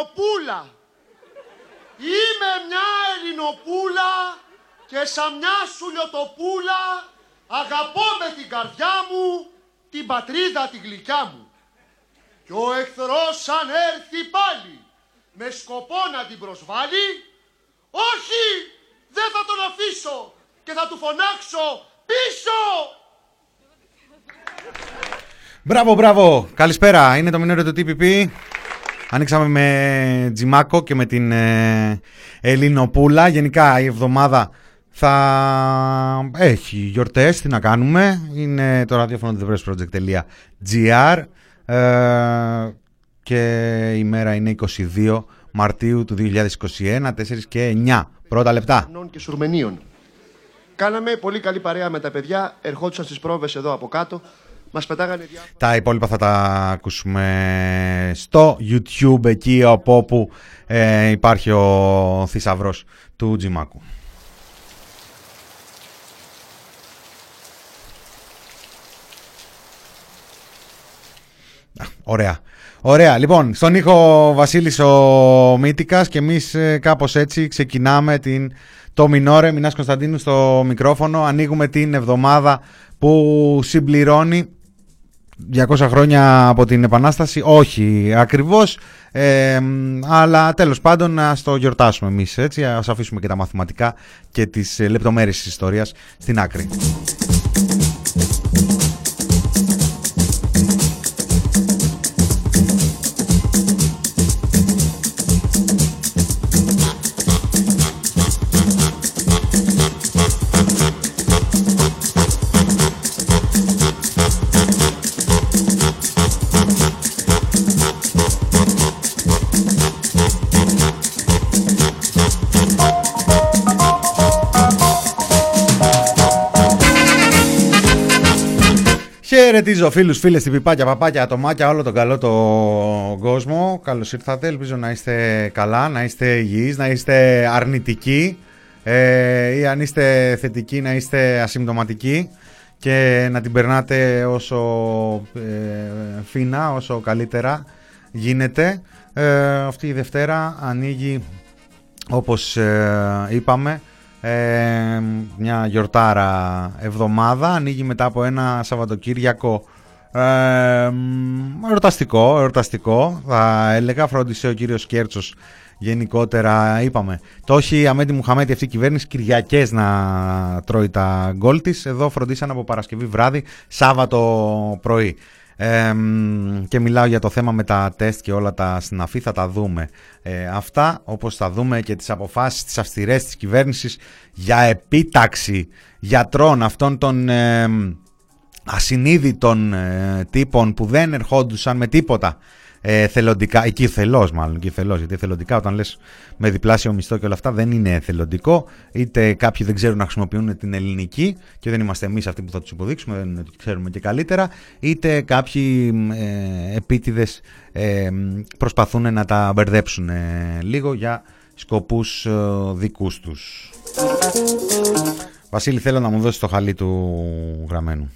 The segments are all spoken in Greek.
Ελληνοπούλα. Είμαι μια Ελληνοπούλα και σαν μια σουλιοτοπούλα αγαπώ με την καρδιά μου την πατρίδα τη γλυκιά μου. Και ο εχθρός αν έρθει πάλι με σκοπό να την προσβάλλει, όχι, δεν θα τον αφήσω και θα του φωνάξω πίσω. Μπράβο, μπράβο. Καλησπέρα. Είναι το μηνύριο του TPP. Ανοίξαμε με Τζιμάκο και με την ε, Ελληνοπούλα. Γενικά η εβδομάδα θα έχει γιορτές. Τι να κάνουμε; Είναι το ραδιόφωνο του ThePressProject.gr ε, και η μέρα είναι 22 Μαρτίου του 2021, 4 και 9. Πρώτα λεπτά. και Σουρμενίων. Κάναμε πολύ καλή παρέα με τα παιδιά, ερχόντουσαν στις πρόβες εδώ από κάτω. Μας πετάγανε διάφορα... Τα υπόλοιπα θα τα ακούσουμε στο YouTube, εκεί από όπου ε, υπάρχει ο θησαυρός του Τζιμάκου. Ωραία. Ωραία. Λοιπόν, στον ήχο Βασίλης ο Μύτικας και εμείς ε, κάπως έτσι ξεκινάμε την, το Μινόρε. Μινάς Κωνσταντίνου στο μικρόφωνο. Ανοίγουμε την εβδομάδα που συμπληρώνει 200 χρόνια από την Επανάσταση. Όχι ακριβώς. Ε, αλλά τέλος πάντων ας το γιορτάσουμε εμείς έτσι. Ας αφήσουμε και τα μαθηματικά και τις λεπτομέρειες της ιστορίας στην άκρη. Χαιρετίζω φίλους, φίλες, πιπάκια, παπάκια, ατομάκια, όλο τον καλό τον κόσμο. Καλώς ήρθατε. Ελπίζω να είστε καλά, να είστε υγιείς, να είστε αρνητικοί ε, ή αν είστε θετικοί να είστε ασυμπτωματικοί και να την περνάτε όσο ε, φίνα, όσο καλύτερα γίνεται. Ε, αυτή η Δευτέρα ανοίγει όπως ε, είπαμε ε, μια γιορτάρα εβδομάδα ανοίγει μετά από ένα Σαββατοκύριακο. Ε, εορταστικό, εορταστικό θα έλεγα. Φρόντισε ο κύριος Κέρτσος γενικότερα είπαμε. Το έχει Αμέντη Μουχαμέτη αυτή η κυβέρνηση Κυριακές να τρώει τα γκολ της. Εδώ φροντίσαν από Παρασκευή βράδυ Σάββατο πρωί και μιλάω για το θέμα με τα τεστ και όλα τα συναφή, θα τα δούμε. Ε, αυτά, όπως θα δούμε και τις αποφάσεις τις αυστηρές της κυβέρνησης για επίταξη γιατρών αυτών των ε, ασυνείδητων ε, τύπων που δεν ερχόντουσαν με τίποτα ε, θελοντικά, εκεί θελός μάλλον, εκεί θελός, γιατί θελοντικά όταν λες με διπλάσιο μισθό και όλα αυτά δεν είναι θελοντικό, είτε κάποιοι δεν ξέρουν να χρησιμοποιούν την ελληνική και δεν είμαστε εμείς αυτοί που θα τους υποδείξουμε, δεν είναι ότι ξέρουμε και καλύτερα, είτε κάποιοι ε, επίτηδες ε, προσπαθούν να τα μπερδέψουν ε, λίγο για σκοπούς ε, δικούς τους. Βασίλη θέλω να μου δώσεις το χαλί του γραμμένου.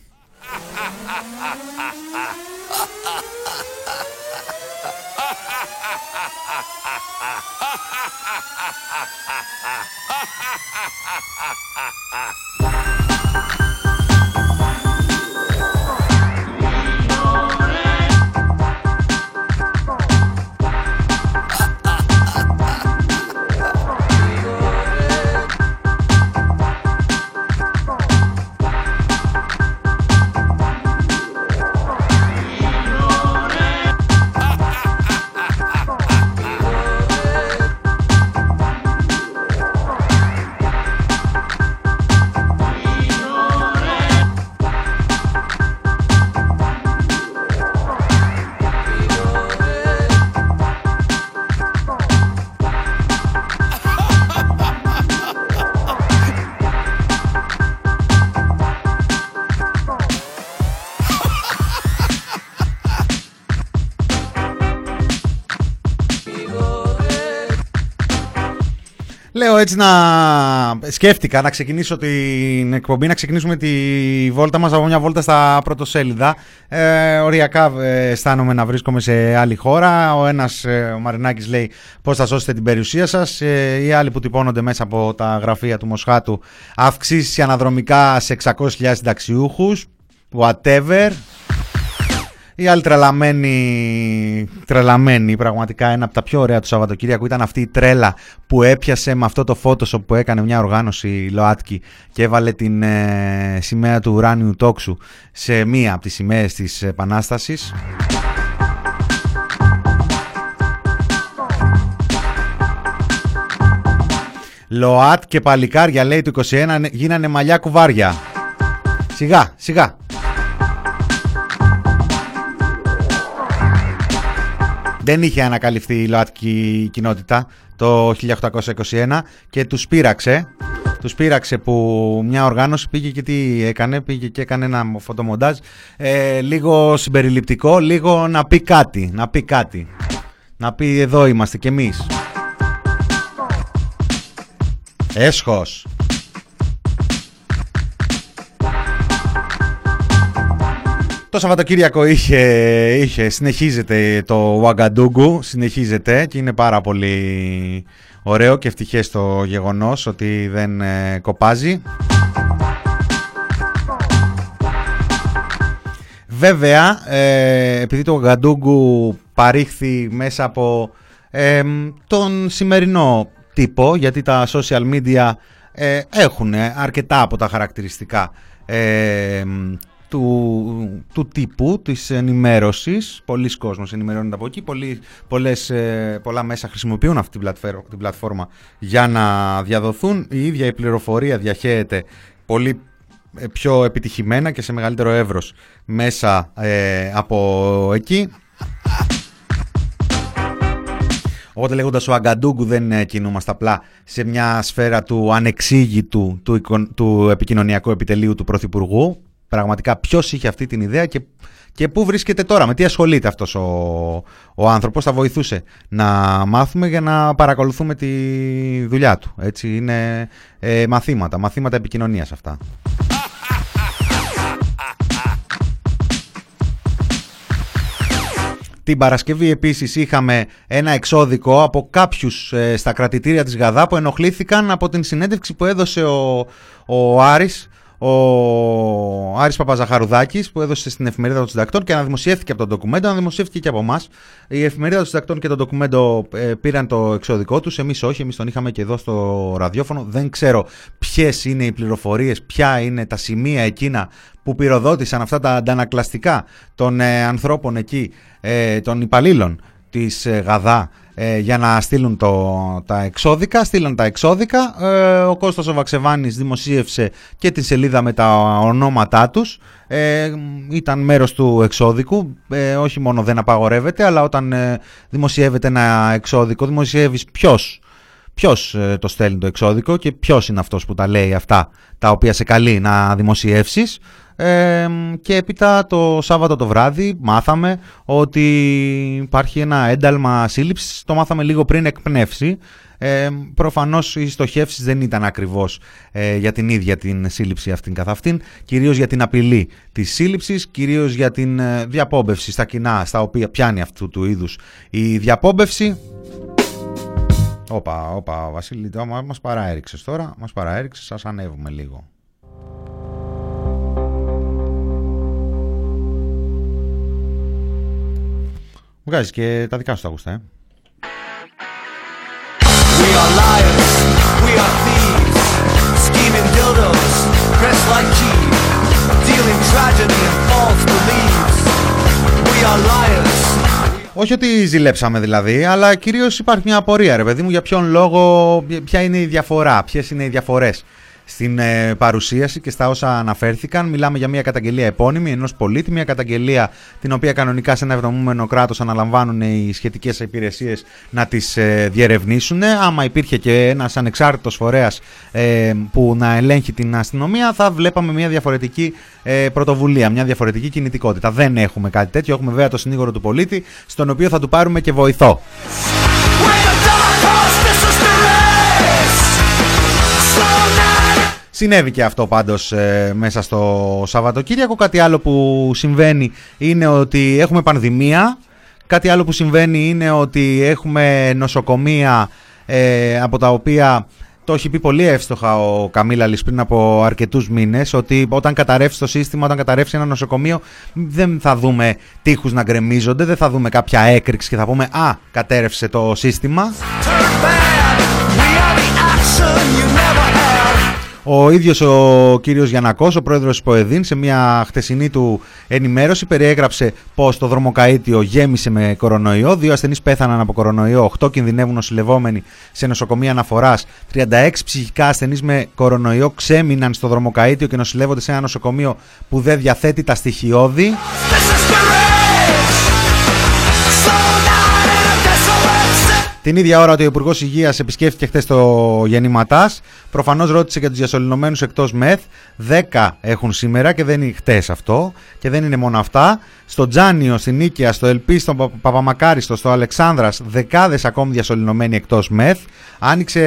Λέω έτσι να σκέφτηκα να ξεκινήσω την εκπομπή, να ξεκινήσουμε τη βόλτα μας από μια βόλτα στα πρωτοσέλιδα. Ε, οριακά ε, αισθάνομαι να βρίσκομαι σε άλλη χώρα. Ο ένας, ε, ο Μαρινάκης λέει πώς θα σώσετε την περιουσία σας. Ε, οι άλλοι που τυπώνονται μέσα από τα γραφεία του Μοσχάτου αυξήσεις αναδρομικά σε 600.000 συνταξιούχους. Whatever. Η άλλη τρελαμένη, τρελαμένη, πραγματικά ένα από τα πιο ωραία του Σαββατοκύριακου ήταν αυτή η τρέλα που έπιασε με αυτό το Photoshop που έκανε μια οργάνωση ΛΟΑΤΚΙ και έβαλε την ε, σημαία του ουράνιου τόξου σε μία από τις σημαίες της Επανάστασης. ΛΟΑΤ και παλικάρια λέει του 21 γίνανε μαλλιά κουβάρια. Σιγά, σιγά. Δεν είχε ανακαλυφθεί η ΛΟΑΤΚΙ κοινότητα το 1821 και τους πείραξε. Τους πείραξε που μια οργάνωση πήγε και τι έκανε, πήγε και έκανε ένα φωτομοντάζ ε, λίγο συμπεριληπτικό, λίγο να πει κάτι, να πει κάτι. Να πει εδώ είμαστε κι εμείς. Έσχος. Το Σαββατοκύριακο είχε, είχε, συνεχίζεται το Ouagadougou, συνεχίζεται και είναι πάρα πολύ ωραίο και ευτυχές το γεγονός ότι δεν ε, κοπάζει. Βέβαια, ε, επειδή το Ouagadougou παρήχθη μέσα από ε, τον σημερινό τύπο, γιατί τα social media έχουν αρκετά από τα χαρακτηριστικά του, του τύπου, της ενημέρωσης. Πολλοί κόσμος ενημερώνεται από εκεί. Πολλοί, πολλές, ε, πολλά μέσα χρησιμοποιούν αυτή την πλατφόρμα, την πλατφόρμα για να διαδοθούν. Η ίδια η πληροφορία διαχέεται πολύ ε, πιο επιτυχημένα και σε μεγαλύτερο εύρος μέσα ε, από εκεί. Οπότε λέγοντας ο Αγκαντούγκου δεν κινούμαστε απλά σε μια σφαίρα του ανεξήγητου του, του επικοινωνιακού επιτελείου του Πρωθυπουργού πραγματικά ποιος είχε αυτή την ιδέα και, και πού βρίσκεται τώρα, με τι ασχολείται αυτός ο, ο άνθρωπος, θα βοηθούσε να μάθουμε για να παρακολουθούμε τη δουλειά του. Έτσι είναι ε, μαθήματα, μαθήματα επικοινωνίας αυτά. Την Παρασκευή επίσης είχαμε ένα εξώδικο από κάποιους ε, στα κρατητήρια της Γαδά που ενοχλήθηκαν από την συνέντευξη που έδωσε ο, ο Άρης ο Άρης Παπαζαχαρουδάκης που έδωσε στην εφημερίδα των συντακτών και αναδημοσιεύτηκε από τον ντοκουμέντο, αναδημοσιεύτηκε και από εμάς. Η εφημερίδα των συντακτών και το ντοκουμέντο ε, πήραν το εξωδικό τους. Εμείς όχι, εμείς τον είχαμε και εδώ στο ραδιόφωνο. Δεν ξέρω ποιες είναι οι πληροφορίες, ποια είναι τα σημεία εκείνα που πυροδότησαν αυτά τα αντανακλαστικά των ε, ανθρώπων εκεί, ε, των υπαλλήλων της ε, Γαδά ε, για να στείλουν το, τα εξώδικα. Στείλαν τα εξώδικα. Ε, ο Κώστας ο Βαξεβάνης δημοσίευσε και τη σελίδα με τα ονόματά τους. Ε, ήταν μέρος του εξώδικου. Ε, όχι μόνο δεν απαγορεύεται, αλλά όταν ε, δημοσιεύεται ένα εξώδικο, δημοσιεύεις ποιος ποιος το στέλνει το εξώδικο και ποιος είναι αυτός που τα λέει αυτά τα οποία σε καλεί να δημοσιεύσεις και έπειτα το Σάββατο το βράδυ μάθαμε ότι υπάρχει ένα ένταλμα σύλληψης, το μάθαμε λίγο πριν εκπνεύσει. Ε, προφανώς οι στοχεύσεις δεν ήταν ακριβώς ε, για την ίδια την σύλληψη αυτήν καθ' αυτήν, κυρίως για την απειλή της σύλληψης, κυρίως για την ε, διαπόμπευση στα κοινά στα οποία πιάνει αυτού του είδους η διαπόμπευση. Όπα, όπα, Βασίλη, μας παραέριξες τώρα, μας παραέριξες, σας ανέβουμε λίγο. Βγάζεις και τα δικά σου τα γούστα, ε. We are liars, we are thieves, scheming dildos, dressed like cheese, dealing tragedy and false beliefs. We are liars. Όχι ότι ζηλέψαμε δηλαδή, αλλά κυρίως υπάρχει μια απορία ρε παιδί μου για ποιον λόγο, ποια είναι η διαφορά, ποιες είναι οι διαφορές στην ε, παρουσίαση και στα όσα αναφέρθηκαν. Μιλάμε για μια καταγγελία επώνυμη ενός πολίτη, μια καταγγελία την οποία κανονικά σε ένα ευδομούμενο κράτος αναλαμβάνουν οι σχετικές υπηρεσίες να τις ε, διερευνήσουν. Άμα υπήρχε και ένας ανεξάρτητος φορέας ε, που να ελέγχει την αστυνομία, θα βλέπαμε μια διαφορετική ε, πρωτοβουλία, μια διαφορετική κινητικότητα. Δεν έχουμε κάτι τέτοιο. Έχουμε βέβαια το συνήγορο του πολίτη, στον οποίο θα του πάρουμε και βοηθό. Συνέβη και αυτό πάντως ε, μέσα στο Σαββατοκύριακο. Κάτι άλλο που συμβαίνει είναι ότι έχουμε πανδημία. Κάτι άλλο που συμβαίνει είναι ότι έχουμε νοσοκομεία ε, από τα οποία το έχει πει πολύ εύστοχα ο Καμίλαλης πριν από αρκετούς μήνες ότι όταν καταρρεύσει το σύστημα, όταν καταρρεύσει ένα νοσοκομείο δεν θα δούμε τείχους να γκρεμίζονται, δεν θα δούμε κάποια έκρηξη και θα πούμε «Α, κατέρευσε το σύστημα». Ο ίδιος ο κύριος Γιανακός, ο πρόεδρος της ΠΟΕΔΗΝ, σε μια χτεσινή του ενημέρωση περιέγραψε πως το δρομοκαΐτιο γέμισε με κορονοϊό. Δύο ασθενείς πέθαναν από κορονοϊό, 8 κινδυνεύουν νοσηλευόμενοι σε νοσοκομεία αναφοράς. 36 ψυχικά ασθενείς με κορονοϊό ξέμειναν στο δρομοκαΐτιο και νοσηλεύονται σε ένα νοσοκομείο που δεν διαθέτει τα στοιχειώδη. Την ίδια ώρα ότι ο Υπουργός Υγείας επισκέφθηκε χθες το Γεννηματά, προφανώς ρώτησε για τους διασωληνωμένους εκτός ΜΕΘ. 10 έχουν σήμερα και δεν είναι χτες αυτό. Και δεν είναι μόνο αυτά. Στο Τζάνιο, στην Νίκαια, στο Ελπί, στο Παπαμακάριστο, στο Αλεξάνδρας, δεκάδες ακόμη διασωληνωμένοι εκτός ΜΕΘ. Άνοιξε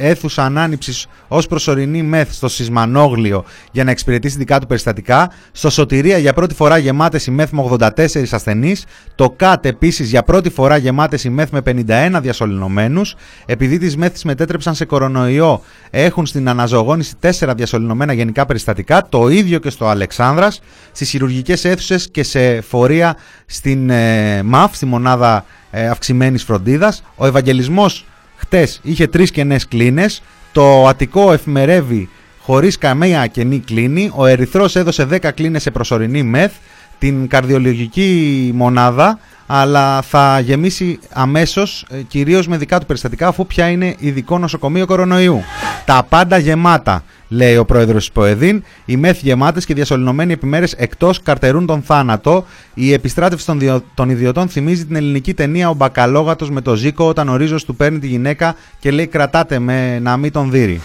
αίθουσα ανάνυψης ως προσωρινή ΜΕΘ στο Σισμανόγλιο για να εξυπηρετήσει δικά του περιστατικά. Στο Σωτηρία για πρώτη φορά γεμάτες η ΜΕΘ με 84 ασθενείς. Το ΚΑΤ επίσης για πρώτη φορά γεμάτες η ΜΕΘ με 51 διασωληνωμένου. Επειδή τις ΜΕΘ μετέτρεψαν σε κορονοϊό, έχουν στην αναζωογόνηση 4 διασωληνωμένα γενικά περιστατικά. Το ίδιο και στο Αλεξάνδρας. Στις χειρουργικές αίθουσες και σε φορεία στην ε, ΜΑΦ, στη μονάδα ε, αυξημένης φροντίδας. Ο Ευαγγελισμός χτες είχε τρεις κενές κλίνες. Το Αττικό εφημερεύει χωρίς καμία κενή κλίνη. Ο Ερυθρός έδωσε 10 κλίνες σε προσωρινή ΜΕΘ. Την καρδιολογική μονάδα αλλά θα γεμίσει αμέσως ε, κυρίως με δικά του περιστατικά αφού πια είναι ειδικό νοσοκομείο κορονοϊού. Τα πάντα γεμάτα λέει ο πρόεδρος της ΠΟΕΔΗΝ. Οι μεθ γεμάτες και διασωληνωμένοι επιμέρε εκτός καρτερούν τον θάνατο. Η επιστράτευση των, διο... των ιδιωτών θυμίζει την ελληνική ταινία Ο Μπακαλόγατος με το Ζήκο όταν ο Ρίζος του παίρνει τη γυναίκα και λέει κρατάτε με να μην τον δει.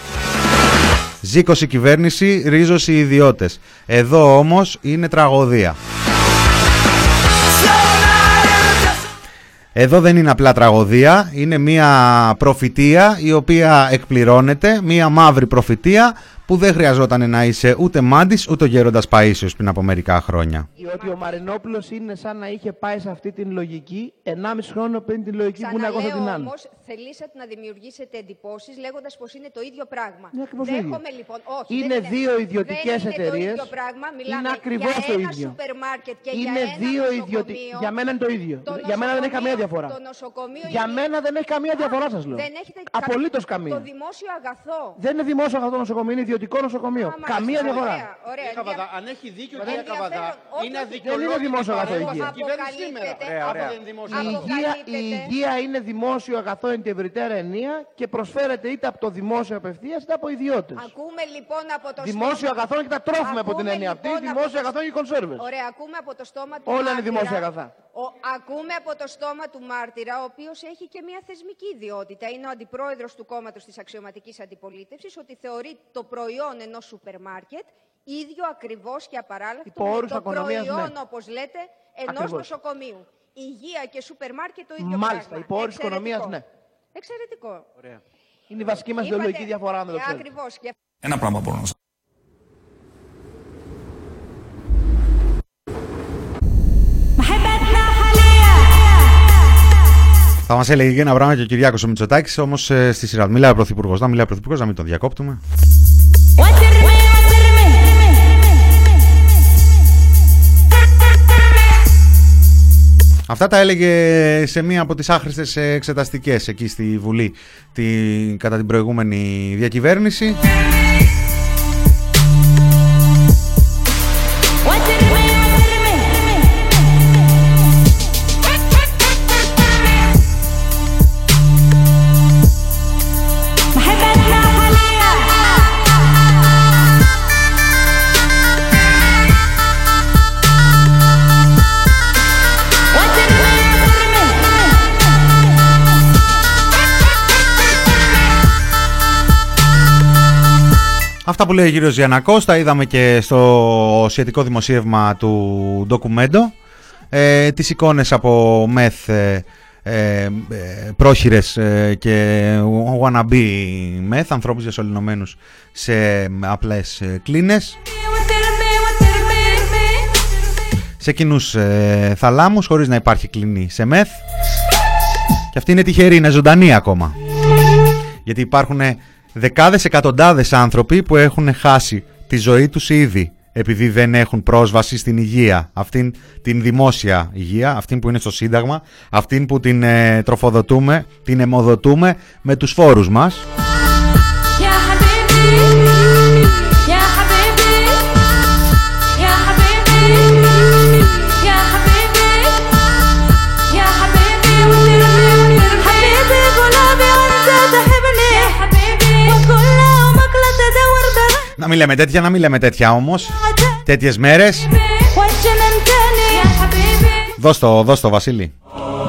Ζήκος η κυβέρνηση, Ρίζος οι ιδιώτες. Εδώ όμως είναι τραγωδία. Εδώ δεν είναι απλά τραγωδία, είναι μια προφητεία η οποία εκπληρώνεται, μια μαύρη προφητεία που δεν χρειαζόταν να είσαι ούτε μάντης ούτε γέροντας Παίσιος πριν από μερικά χρόνια. Διότι ο Μαρινόπουλος είναι σαν να είχε πάει σε αυτή την λογική 1,5 χρόνο πριν την λογική που είναι εγώ θα την άλλη. Όμως θελήσατε να δημιουργήσετε εντυπώσεις λέγοντας πως είναι το ίδιο πράγμα. Είναι ακριβώς το ίδιο. λοιπόν. Όχι, είναι δεν δύο ιδιωτικές εταιρείε. Είναι το ίδιο πράγμα. Μιλάμε είναι ακριβώς το ίδιο. σούπερ μάρκετ και είναι για δύο ιδιωτικά. Για μένα είναι το ίδιο. Για μένα δεν έχει καμία διαφορά. Για μένα δεν έχει καμία διαφορά, σας λέω. Απολύτως καμία. Το δημόσιο αγαθό. Δεν είναι δημόσιο αγαθό νοσοκομείο, είναι ιδιωτικό νοσοκομείο. Καμία διαφορά. Αν έχει δίκιο η κυρία Καβαδά, είναι αδικαιολόγητο. Δεν είναι δημόσιο αγαθό η υγεία. Η υγεία είναι δημόσιο αγαθό εν τη ευρυτέρα ενία και προσφέρεται είτε από το δημόσιο απευθείας είτε από ιδιώτες. Ακούμε λοιπόν από το Δημόσιο αγαθό και τα τρόφιμα από την έννοια αυτή. Λοιπόν δημόσιο αγαθό και οι κονσέρβες. Ωραία, ακούμε από το στόμα του Όλα είναι δημόσια αγαθά. Ο, ακούμε από το στόμα του μάρτυρα, ο οποίος έχει και μια θεσμική ιδιότητα. Είναι ο αντιπρόεδρος του κόμματος της αξιωματικής αντιπολίτευσης, ότι θεωρεί το προϊόν ενός σούπερ μάρκετ ίδιο ακριβώς και απαράλλαχτο με το προϊόν, ναι. όπως λέτε, ενός νοσοκομείου. Υγεία και σούπερ μάρκετ το ίδιο Μάλιστα, πράγμα. υπό όρους οικονομίας, ναι. Εξαιρετικό. Ωραία. Είναι η βασική μας ιδεολογική διαφορά, αν δεν το ξέρετε. Ακριβώς. Ένα πράγμα μπορώ να Θα μας έλεγε και ένα πράγμα και ο Κυριάκος ο Μητσοτάκης, όμως ε, στη σειρά Μιλάει ο Πρωθυπουργός. Να μιλάει ο Πρωθυπουργός, να μην τον διακόπτουμε. Αυτά τα έλεγε σε μία από τις άχρηστες εξεταστικές εκεί στη Βουλή τη, κατά την προηγούμενη διακυβέρνηση. Αυτά που λέει ο κύριος Γιανακός τα είδαμε και στο σχετικό δημοσίευμα του ντοκουμέντο. Ε, τις εικόνες από μεθ ε, ε, ε, πρόχειρες ε, και wannabe μεθ, ανθρώπους διασωληνωμένους σε απλές ε, κλίνες. Σε κοινούς ε, θαλάμους χωρίς να υπάρχει κλίνη σε μεθ. Και αυτή είναι τυχερή, είναι ζωντανή ακόμα. Γιατί υπάρχουν δεκάδες εκατοντάδες άνθρωποι που έχουν χάσει τη ζωή τους ήδη επειδή δεν έχουν πρόσβαση στην υγεία, αυτήν την δημόσια υγεία, αυτήν που είναι στο Σύνταγμα, αυτήν που την ε, τροφοδοτούμε, την αιμοδοτούμε με τους φόρους μας. Να μην λέμε τέτοια, να μην λέμε τέτοια όμως. Τέτοιες μέρες. Δώσ' το, δώσ' το Βασίλη.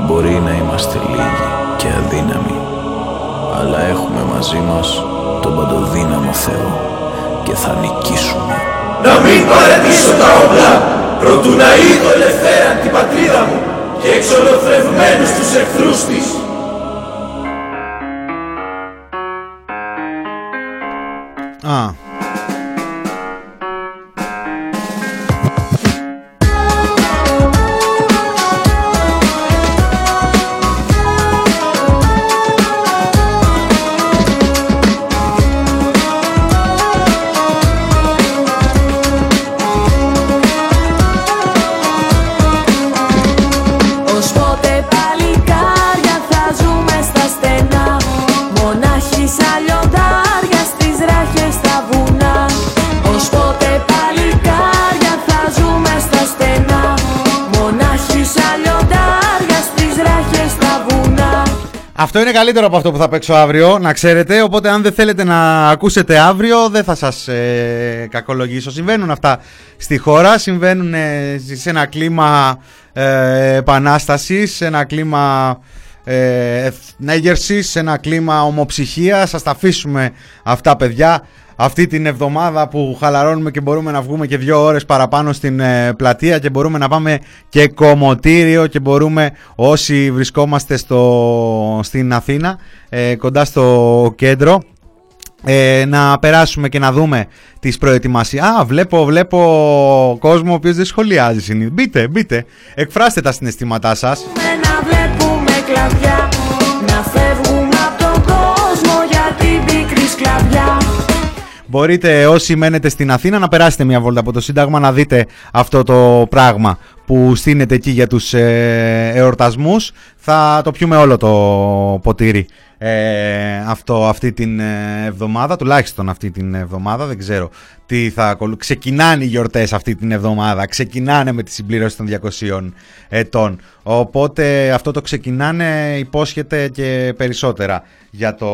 Μπορεί να είμαστε λίγοι και αδύναμοι, αλλά έχουμε μαζί μας τον παντοδύναμο Θεό και θα νικήσουμε. Να μην παρατήσω τα όπλα, προτού να είδω ελευθέραν την πατρίδα μου και εξολοθρευμένους τους εχθρούς της. Α, Αυτό είναι καλύτερο από αυτό που θα παίξω αύριο, να ξέρετε. Οπότε, αν δεν θέλετε να ακούσετε αύριο, δεν θα σας ε, κακολογήσω. Συμβαίνουν αυτά στη χώρα. Συμβαίνουν ε, σε ένα κλίμα ε, επανάστασης, σε ένα κλίμα ε, σε ένα κλίμα ομοψυχίας. Σας τα αφήσουμε αυτά, παιδιά αυτή την εβδομάδα που χαλαρώνουμε και μπορούμε να βγούμε και δύο ώρες παραπάνω στην ε, πλατεία και μπορούμε να πάμε και κομμωτήριο και μπορούμε όσοι βρισκόμαστε στο, στην Αθήνα ε, κοντά στο κέντρο ε, να περάσουμε και να δούμε τις προετοιμασίες. Α, βλέπω, βλέπω κόσμο ο οποίος δεν σχολιάζει συνήθως. Μπείτε, μπείτε, εκφράστε τα συναισθήματά σας. Να βλέπουμε κλαδιά, Μπορείτε όσοι μένετε στην Αθήνα να περάσετε μια βόλτα από το Σύνταγμα να δείτε αυτό το πράγμα που στείνεται εκεί για τους ε, εορτασμούς. Θα το πιούμε όλο το ποτήρι ε, αυτό, αυτή την ε, εβδομάδα, τουλάχιστον αυτή την εβδομάδα, δεν ξέρω τι θα ακολουθήσει. Ξεκινάνε οι γιορτές αυτή την εβδομάδα, ξεκινάνε με τη συμπλήρωση των 200 ετών. Οπότε αυτό το ξεκινάνε υπόσχεται και περισσότερα για το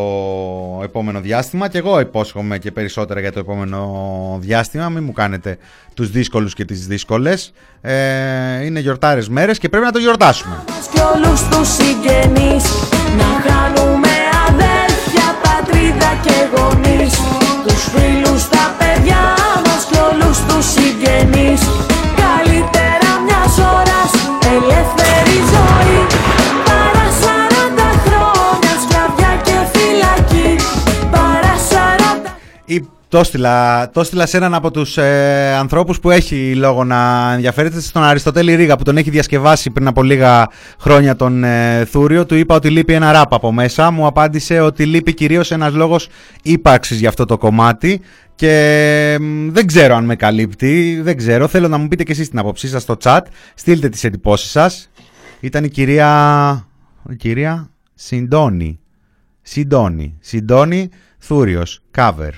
επόμενο διάστημα και εγώ υπόσχομαι και περισσότερα για το επόμενο διάστημα. Μην μου κάνετε τους δύσκολους και τις δύσκολες. Ε, είναι γιορτάρες μέρες και πρέπει να το γιορτάσουμε. Και όλους τους συγγενείς, να χάνουμε αδέρφια, πατρίδα και γονείς, τους φίλους, τα παιδιά μας και όλους τους συγγενείς. Καλύτερα μιας ώρας ελεύθερη 40... Το στείλα, το στείλα σε έναν από τους ε, ανθρώπους που έχει λόγο να ενδιαφέρεται στον Αριστοτέλη Ρίγα που τον έχει διασκευάσει πριν από λίγα χρόνια τον ε, Θούριο. Του είπα ότι λείπει ένα ράπ από μέσα. Μου απάντησε ότι λείπει κυρίως ένας λόγος ύπαρξης για αυτό το κομμάτι και δεν ξέρω αν με καλύπτει, δεν ξέρω. Θέλω να μου πείτε και εσείς την απόψή σας στο chat. Στείλτε τις εντυπώσεις σας. Ήταν η κυρία, η κυρία Συντόνη. Συντόνη. Συντόνη Θούριος. Cover.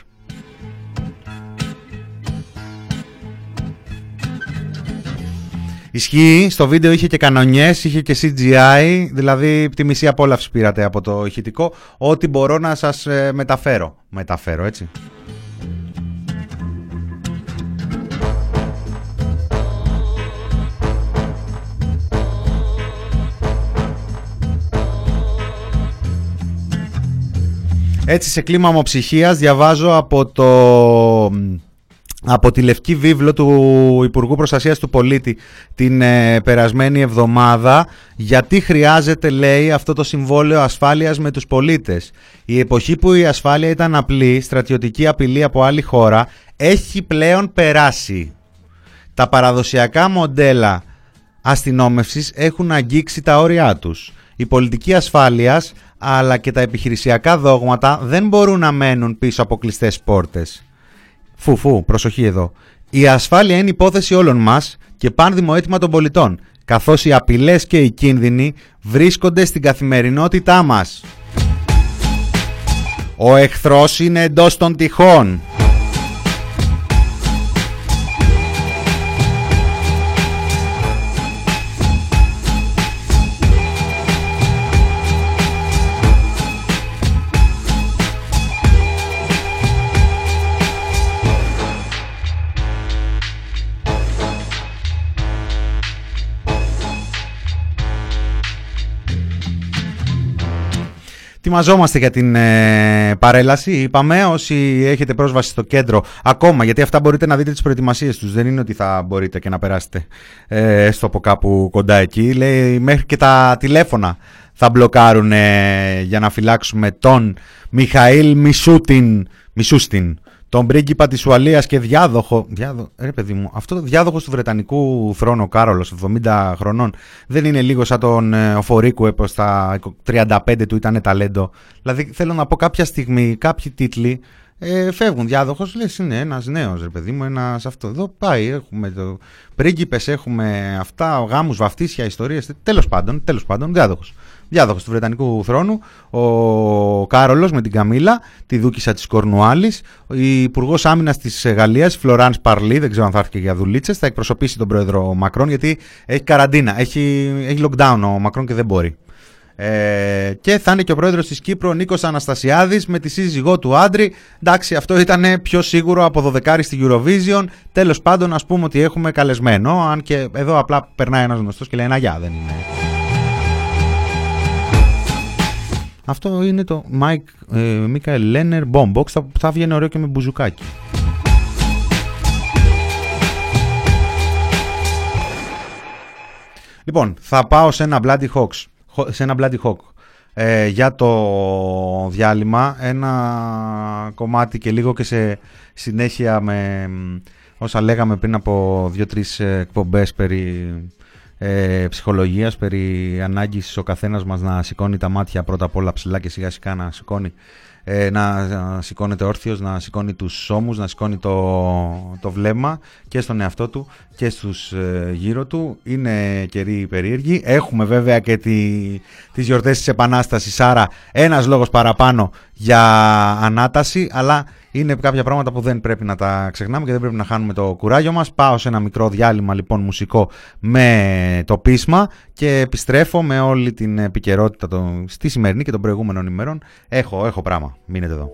Ισχύει, στο βίντεο είχε και κανονιές, είχε και CGI, δηλαδή τη μισή απόλαυση πήρατε από το ηχητικό. Ό,τι μπορώ να σας ε, μεταφέρω. Μεταφέρω, έτσι. Έτσι σε κλίμα ομοψυχίας διαβάζω από το από τη Λευκή Βίβλο του Υπουργού Προστασίας του Πολίτη την ε, περασμένη εβδομάδα γιατί χρειάζεται λέει αυτό το συμβόλαιο ασφάλειας με τους πολίτες. Η εποχή που η ασφάλεια ήταν απλή, στρατιωτική απειλή από άλλη χώρα έχει πλέον περάσει. Τα παραδοσιακά μοντέλα αστυνόμευσης έχουν αγγίξει τα όρια τους. Η πολιτική ασφάλειας αλλά και τα επιχειρησιακά δόγματα δεν μπορούν να μένουν πίσω από κλειστές πόρτες. Φου, προσοχή εδώ. Η ασφάλεια είναι υπόθεση όλων μας και πάνδημο αίτημα των πολιτών, καθώς οι απειλές και οι κίνδυνοι βρίσκονται στην καθημερινότητά μας. Ο εχθρός είναι εντός των τυχών. Ετοιμαζόμαστε για την ε, παρέλαση. Είπαμε όσοι έχετε πρόσβαση στο κέντρο ακόμα, γιατί αυτά μπορείτε να δείτε τις προετοιμασίες τους. Δεν είναι ότι θα μπορείτε και να περάσετε ε, έστω από κάπου κοντά εκεί. Λέει μέχρι και τα τηλέφωνα θα μπλοκάρουν για να φυλάξουμε τον Μιχαήλ Μισούτιν. Μισούστιν τον πρίγκιπα της Ουαλίας και διάδοχο. Διάδο, ρε παιδί μου, αυτό το διάδοχος του Βρετανικού θρόνου, ο Κάρολος, 70 χρονών, δεν είναι λίγο σαν τον ε, Οφορίκου, έπως στα 35 του ήταν ταλέντο. Δηλαδή, θέλω να πω κάποια στιγμή, κάποιοι τίτλοι ε, φεύγουν. Διάδοχος, λες, είναι ένας νέος, ρε παιδί μου, ένας αυτό. Εδώ πάει, έχουμε το. Πρίγκιπες, έχουμε αυτά, γάμου, βαφτίσια, ιστορίες. Τέλος πάντων, τέλος πάντων, διάδοχος διάδοχος του Βρετανικού θρόνου, ο Κάρολος με την Καμίλα, τη δούκισα της Κορνουάλης, η Υπουργός Άμυνας της Γαλλίας, Φλωράνς Παρλή, δεν ξέρω αν θα έρθει και για δουλίτσες, θα εκπροσωπήσει τον πρόεδρο Μακρόν γιατί έχει καραντίνα, έχει, έχει lockdown ο Μακρόν και δεν μπορεί. Ε, και θα είναι και ο πρόεδρος της Κύπρου ο Νίκος Αναστασιάδης με τη σύζυγό του Άντρη. Εντάξει αυτό ήταν πιο σίγουρο από 12 στη Eurovision. Τέλος πάντων ας πούμε ότι έχουμε καλεσμένο αν και εδώ απλά περνάει ένας γνωστός και λέει ένα γεια δεν είναι Αυτό είναι το Mike, ε, Michael Lenner Boombox. Θα, θα βγαίνει ωραίο και με μπουζουκάκι. Λοιπόν, θα πάω σε ένα Bloody Hawks, σε ένα Bloody Hawk ε, για το διάλειμμα. Ένα κομμάτι και λίγο και σε συνέχεια με όσα λέγαμε πριν από δύο-τρεις εκπομπές περί ε, ψυχολογίας, περί ανάγκης ο καθένας μας να σηκώνει τα μάτια πρώτα απ' όλα ψηλά και σιγά σιγά να σηκώνει ε, να, να σηκώνεται όρθιος, να σηκώνει τους ώμους, να σηκώνει το, το βλέμμα και στον εαυτό του και στους ε, γύρω του. Είναι καιροί περίεργοι. Έχουμε βέβαια και τη, τις γιορτές της Επανάστασης, άρα ένας λόγος παραπάνω για ανάταση, αλλά είναι κάποια πράγματα που δεν πρέπει να τα ξεχνάμε και δεν πρέπει να χάνουμε το κουράγιο μας. Πάω σε ένα μικρό διάλειμμα λοιπόν μουσικό με το πείσμα και επιστρέφω με όλη την επικαιρότητα το, στη σημερινή και των προηγούμενων ημερών. Έχω, έχω πράγμα. Μείνετε εδώ.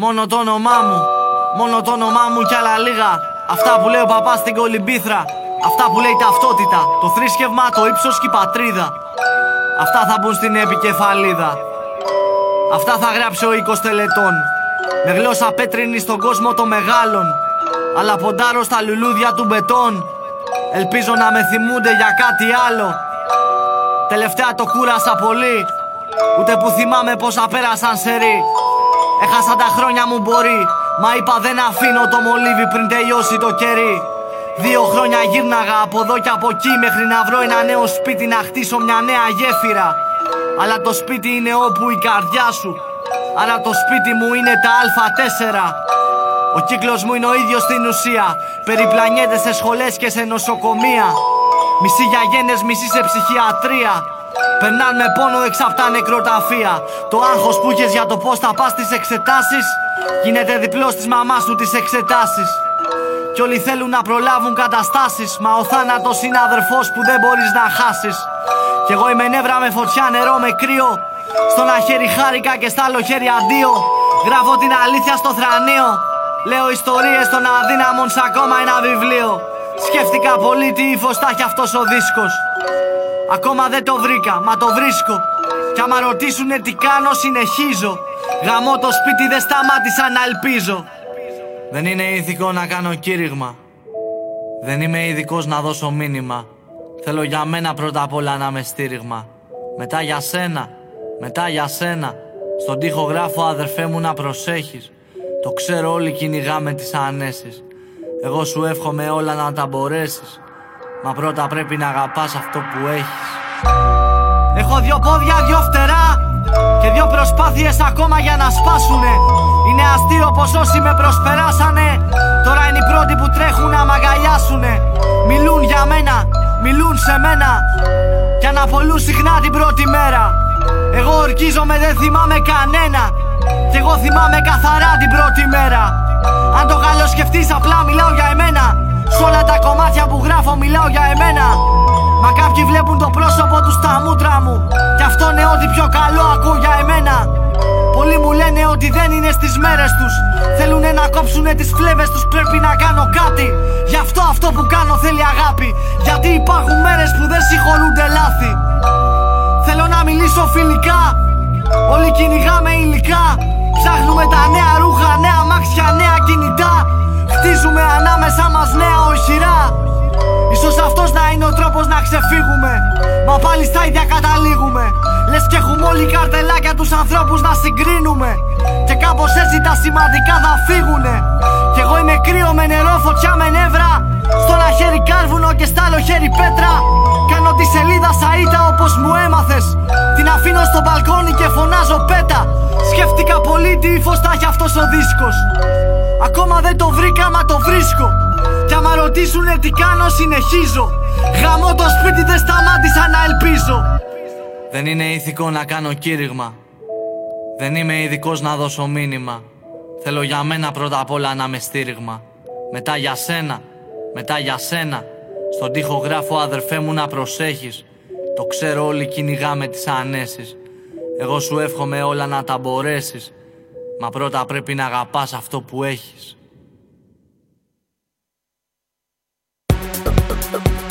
Μόνο το όνομά μου, μόνο το όνομά μου κι άλλα λίγα Αυτά που λέει ο παπάς στην κολυμπήθρα. Αυτά που λέει ταυτότητα. Το θρήσκευμα, το ύψος και η πατρίδα. Αυτά θα μπουν στην επικεφαλίδα. Αυτά θα γράψει ο οίκος τελετών. Με γλώσσα πέτρινη στον κόσμο των μεγάλων. Αλλά ποντάρω στα λουλούδια του μπετών. Ελπίζω να με θυμούνται για κάτι άλλο. Τελευταία το κούρασα πολύ. Ούτε που θυμάμαι πόσα πέρασαν σε ρί. Έχασα τα χρόνια μου μπορεί. Μα είπα δεν αφήνω το μολύβι πριν τελειώσει το κερί Δύο χρόνια γύρναγα από εδώ και από εκεί μέχρι να βρω ένα νέο σπίτι να χτίσω μια νέα γέφυρα. Αλλά το σπίτι είναι όπου η καρδιά σου. Άρα το σπίτι μου είναι τα α4 Ο κύκλος μου είναι ο ίδιος στην ουσία. Περιπλανιέται σε σχολές και σε νοσοκομεία. Μισή για γένες, μισή σε ψυχιατρία Περνάν με πόνο εξ τα νεκροταφεία. Το άγχος που είχες για το πώς θα πας στις εξετάσεις Γίνεται διπλός της μαμάς του τις εξετάσεις. Κι όλοι θέλουν να προλάβουν καταστάσεις Μα ο θάνατος είναι αδερφός που δεν μπορείς να χάσεις. Κι εγώ είμαι νεύρα με φωτιά, νερό με κρύο Στο ένα χέρι χάρηκα και στα άλλο χέρι αντίο. Γράφω την αλήθεια στο θρανίο Λέω ιστορίες των αδύναμων σε ακόμα ένα βιβλίο. Σκέφτηκα πολύ τι ύφος θα έχει αυτός ο δίσκος Ακόμα δεν το βρήκα, μα το βρίσκω. Κι άμα ρωτήσουνε τι κάνω συνεχίζω. Γαμώ το σπίτι δεν σταμάτησα να ελπίζω. Δεν είναι ηθικό να κάνω κήρυγμα. Δεν είμαι ειδικός να δώσω μήνυμα. Θέλω για μένα πρώτα απ' όλα να με στήριγμα. Μετά για σένα, μετά για σένα. Στον τοίχο γράφω αδερφέ μου να προσέχεις Το ξέρω όλοι κυνηγάμε τις ανέσεις. Εγώ σου εύχομαι όλα να τα μπορέσεις Μα πρώτα πρέπει να αγαπάς αυτό που έχεις. Έχω δυο πόδια, δυο φτερά Και δυο προσπάθειες ακόμα για να σπάσουνε. Είναι αστείο πως όσοι με προσπεράσανε Τώρα είναι οι πρώτοι που τρέχουν να μ' αγκαλιάσουνε. Μιλούν για μένα, μιλούν σε μένα Κι αναπολούν συχνά την πρώτη μέρα. Εγώ ορκίζομαι δεν θυμάμαι κανένα Κι εγώ θυμάμαι καθαρά την πρώτη μέρα. Αν το καλό σκεφτείς απλά μιλάω για εμένα Σ' όλα τα κομμάτια που γράφω μιλάω για εμένα. Μα κάποιοι βλέπουν το πρόσωπο τους στα μούτρα μου. Κι αυτό είναι ό,τι πιο καλό ακούω για εμένα. Πολλοί μου λένε ότι δεν είναι στις μέρες τους. Θέλουνε να κόψουνε τις φλέβες τους Πρέπει να κάνω κάτι. Γι' αυτό αυτό που κάνω θέλει αγάπη. Γιατί υπάρχουν μέρες που δεν συγχωρούνται λάθη. Θέλω να μιλήσω φιλικά. Όλοι κυνηγάμε υλικά. Ψάχνουμε τα νέα ρούχα, νέα μάξια, νέα κινητά Χτίζουμε ανάμεσα μας νέα οχυρά Ίσως αυτός να είναι ο τρόπος να ξεφύγουμε. Μα πάλι στα ίδια καταλήγουμε. Λες και έχουμε όλοι καρτελάκια τους ανθρώπους να συγκρίνουμε. Και κάπως έτσι τα σημαντικά θα φύγουνε. Κι εγώ είμαι κρύο με νερό, φωτιά με νεύρα. Στο ένα χέρι κάρβουνο και στα άλλο χέρι πέτρα. Κάνω τη σελίδα σαΐτα όπως μου έμαθες. Την αφήνω στο μπαλκόνι και φωνάζω πέτα. Σκέφτηκα πολύ τι ύφος θα έχει αυτός ο δίσκος. Ακόμα δεν το βρήκα μα το βρίσκω Κι άμα ρωτήσουνε τι κάνω συνεχίζω. Γαμώ το σπίτι δεν σταμάτησα να ελπίζω. Δεν είναι ηθικό να κάνω κήρυγμα. Δεν είμαι ειδικός να δώσω μήνυμα. Θέλω για μένα πρώτα απ' όλα να με στήριγμα. Μετά για σένα, μετά για σένα. Στον τοίχο γράφω αδερφέ μου να προσέχεις Το ξέρω όλοι κυνηγάμε τις ανέσεις. Εγώ σου εύχομαι όλα να τα μπορέσεις. Μα πρώτα πρέπει να αγαπάς αυτό που έχεις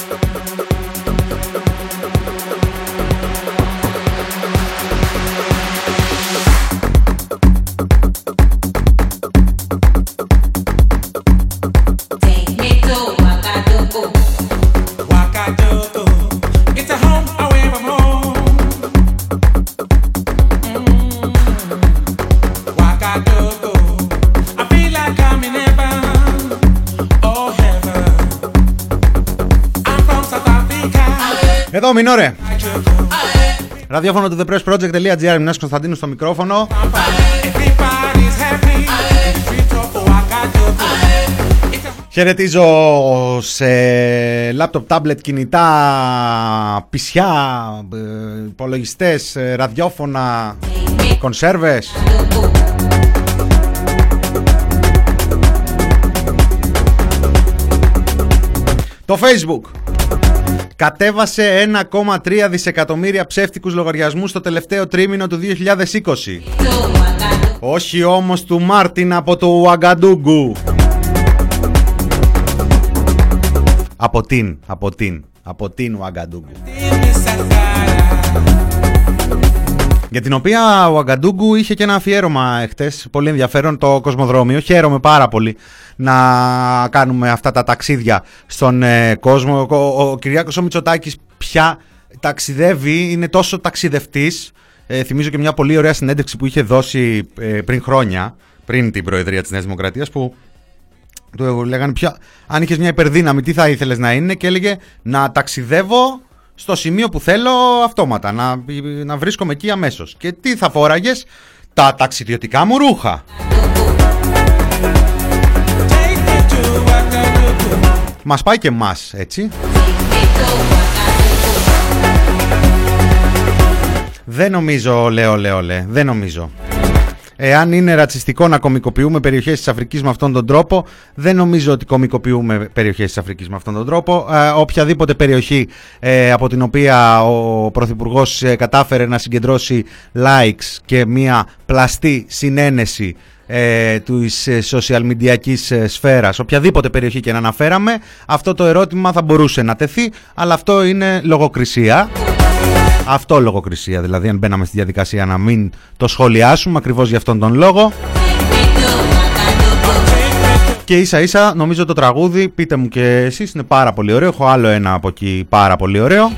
Thank you. Εδώ μηνόρε. Ραδιόφωνο του thepressproject.gr Μινάς Κωνσταντίνου στο μικρόφωνο. Χαιρετίζω σε λάπτοπ, τάμπλετ, κινητά, πισιά, ε, υπολογιστές, ε, ραδιόφωνα, κονσέρβες. Το Facebook κατέβασε 1,3 δισεκατομμύρια ψεύτικους λογαριασμούς στο τελευταίο τρίμηνο του 2020. Όχι όμως του Μάρτιν από το Ουαγκαντούγκου. Από την, από την, από την Ουαγκαντούγκου. Για την οποία ο Αγκαντούγκου είχε και ένα αφιέρωμα εχθές, πολύ ενδιαφέρον, το Κοσμοδρόμιο. Χαίρομαι πάρα πολύ να κάνουμε αυτά τα ταξίδια στον ε, κόσμο. Ο, ο, ο Κυριάκος ο Μητσοτάκης πια ταξιδεύει, είναι τόσο ταξιδευτής. Ε, θυμίζω και μια πολύ ωραία συνέντευξη που είχε δώσει ε, πριν χρόνια, πριν την Προεδρία της Νέας Δημοκρατίας, που του λέγανε πια, αν είχες μια υπερδύναμη τι θα ήθελες να είναι και έλεγε να ταξιδεύω στο σημείο που θέλω αυτόματα, να, να βρίσκομαι εκεί αμέσως. Και τι θα φόραγες, τα ταξιδιωτικά μου ρούχα. Μας πάει και μας, έτσι. Δεν νομίζω, λέω, λέω, λέω, δεν νομίζω. Εάν είναι ρατσιστικό να κομικοποιούμε περιοχές της Αφρικής με αυτόν τον τρόπο, δεν νομίζω ότι κομικοποιούμε περιοχές της Αφρικής με αυτόν τον τρόπο. Ε, οποιαδήποτε περιοχή ε, από την οποία ο Πρωθυπουργός ε, κατάφερε να συγκεντρώσει likes και μια πλαστή συνένεση ε, της social media σφαίρας, οποιαδήποτε περιοχή και να αναφέραμε, αυτό το ερώτημα θα μπορούσε να τεθεί, αλλά αυτό είναι λογοκρισία. Αυτό λογοκρισία, δηλαδή αν μπαίναμε στη διαδικασία να μην το σχολιάσουμε ακριβώς για αυτόν τον λόγο. Και ίσα ίσα νομίζω το τραγούδι, πείτε μου και εσείς, είναι πάρα πολύ ωραίο. Έχω άλλο ένα από εκεί πάρα πολύ ωραίο.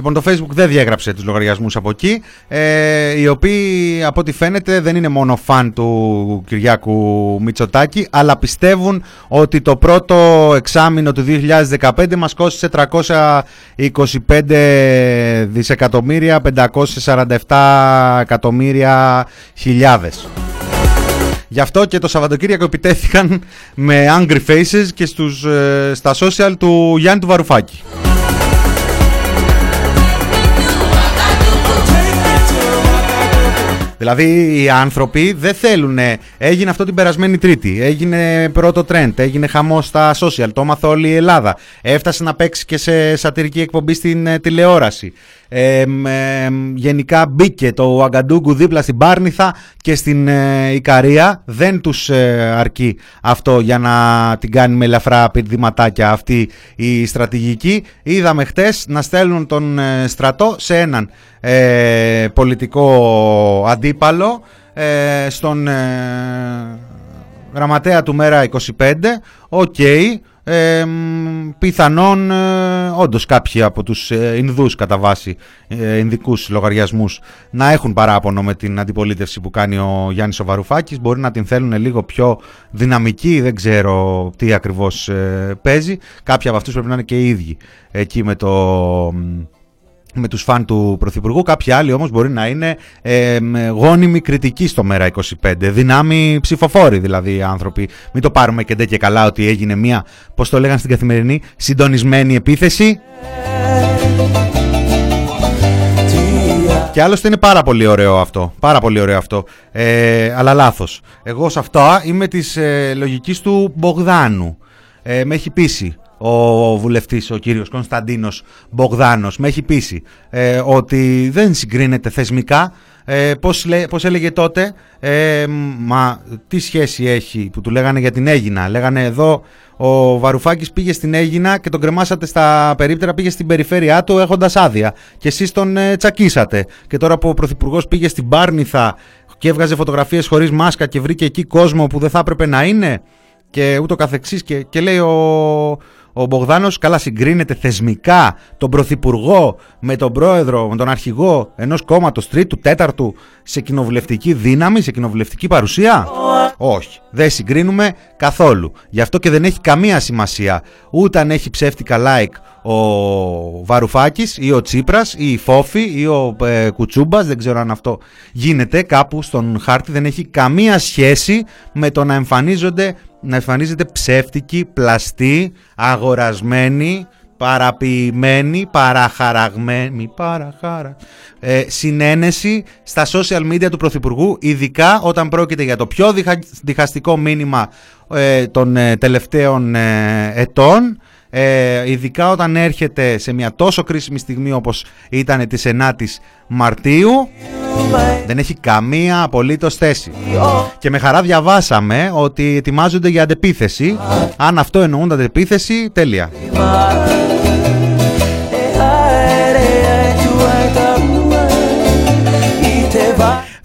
Λοιπόν, το Facebook δεν διέγραψε τους λογαριασμούς από εκεί, ε, οι οποίοι από ό,τι φαίνεται δεν είναι μόνο φαν του Κυριάκου Μητσοτάκη, αλλά πιστεύουν ότι το πρώτο εξάμεινο του 2015 μας κόστησε 325 δισεκατομμύρια, 547 εκατομμύρια χιλιάδες. Γι' αυτό και το Σαββατοκύριακο επιτέθηκαν με angry faces και στους, ε, στα social του Γιάννη του Βαρουφάκη. Δηλαδή οι άνθρωποι δεν θέλουν. Έγινε αυτό την περασμένη Τρίτη. Έγινε πρώτο trend. Έγινε χαμός στα social. Το έμαθε όλη η Ελλάδα. Έφτασε να παίξει και σε σατυρική εκπομπή στην ε, τηλεόραση. Ε, γενικά μπήκε το Αγκαντούγκου δίπλα στην Πάρνηθα και στην ε, Ικαρία. Δεν τους ε, αρκεί αυτό για να την κάνει με ελαφρά πηδηματάκια αυτή η στρατηγική. Είδαμε χτες να στέλνουν τον στρατό σε έναν πολιτικό αντίπαλο στον γραμματέα του Μέρα 25. Οκ, ε, πιθανόν ε, όντως κάποιοι από τους ε, Ινδούς κατά βάση ε, Ινδικούς λογαριασμούς να έχουν παράπονο με την αντιπολίτευση που κάνει ο Γιάννης ο Βαρουφάκης. Μπορεί να την θέλουν λίγο πιο δυναμική δεν ξέρω τι ακριβώς ε, παίζει. Κάποιοι από αυτούς πρέπει να είναι και οι ίδιοι εκεί με το με τους φαν του Πρωθυπουργού. Κάποιοι άλλοι όμως μπορεί να είναι ε, γόνιμοι κριτικοί στο ΜΕΡΑ25. Δυνάμοι ψηφοφόροι δηλαδή οι άνθρωποι. Μην το πάρουμε και ντε και καλά ότι έγινε μια, πώς το λέγανε στην καθημερινή, συντονισμένη επίθεση. Και άλλωστε είναι πάρα πολύ ωραίο αυτό. Πάρα πολύ ωραίο αυτό. Ε, αλλά λάθος. Εγώ σε αυτό είμαι της ε, λογικής του Μπογδάνου. Ε, με έχει πείσει ο βουλευτής, ο κύριος Κωνσταντίνος Μπογδάνος, με έχει πείσει ε, ότι δεν συγκρίνεται θεσμικά. Ε, πώς, πώς έλεγε τότε, ε, μα τι σχέση έχει που του λέγανε για την Έγινα. Λέγανε εδώ ο Βαρουφάκης πήγε στην Έγινα και τον κρεμάσατε στα περίπτερα, πήγε στην περιφέρειά του έχοντας άδεια. Και εσείς τον ε, τσακίσατε. Και τώρα που ο Πρωθυπουργός πήγε στην Πάρνηθα και έβγαζε φωτογραφίες χωρίς μάσκα και βρήκε εκεί κόσμο που δεν θα έπρεπε να είναι και ούτω καθεξής και, και λέει ο, ο Μπογδάνος καλά συγκρίνεται θεσμικά τον Πρωθυπουργό με τον Πρόεδρο, με τον Αρχηγό ενός κόμματος τρίτου, τέταρτου σε κοινοβουλευτική δύναμη, σε κοινοβουλευτική παρουσία; Όχι, δεν συγκρίνουμε καθόλου. Γι' αυτό και δεν έχει καμία σημασία ούτε αν έχει ψεύτικα like ο Βαρουφάκης ή ο Τσίπρας ή η Φόφη ή ο ε, Κουτσούμπας, δεν ξέρω αν αυτό γίνεται κάπου στον χάρτη, δεν έχει καμία σχέση με το να εμφανίζονται να εμφανίζεται ψεύτικη, πλαστή, αγορασμένη, παραποιημένη, παραχαραγμένη, παραχάρα, ε, συνένεση στα social media του Πρωθυπουργού, ειδικά όταν πρόκειται για το πιο διχαστικό μήνυμα ε, των ε, τελευταίων ε, ετών, ε, ειδικά όταν έρχεται σε μια τόσο κρίσιμη στιγμή όπως ήταν της 9ης Μαρτίου δεν έχει καμία απολύτως θέση. Και με χαρά διαβάσαμε ότι ετοιμάζονται για αντεπίθεση. Αν αυτό εννοούν αντεπίθεση τέλεια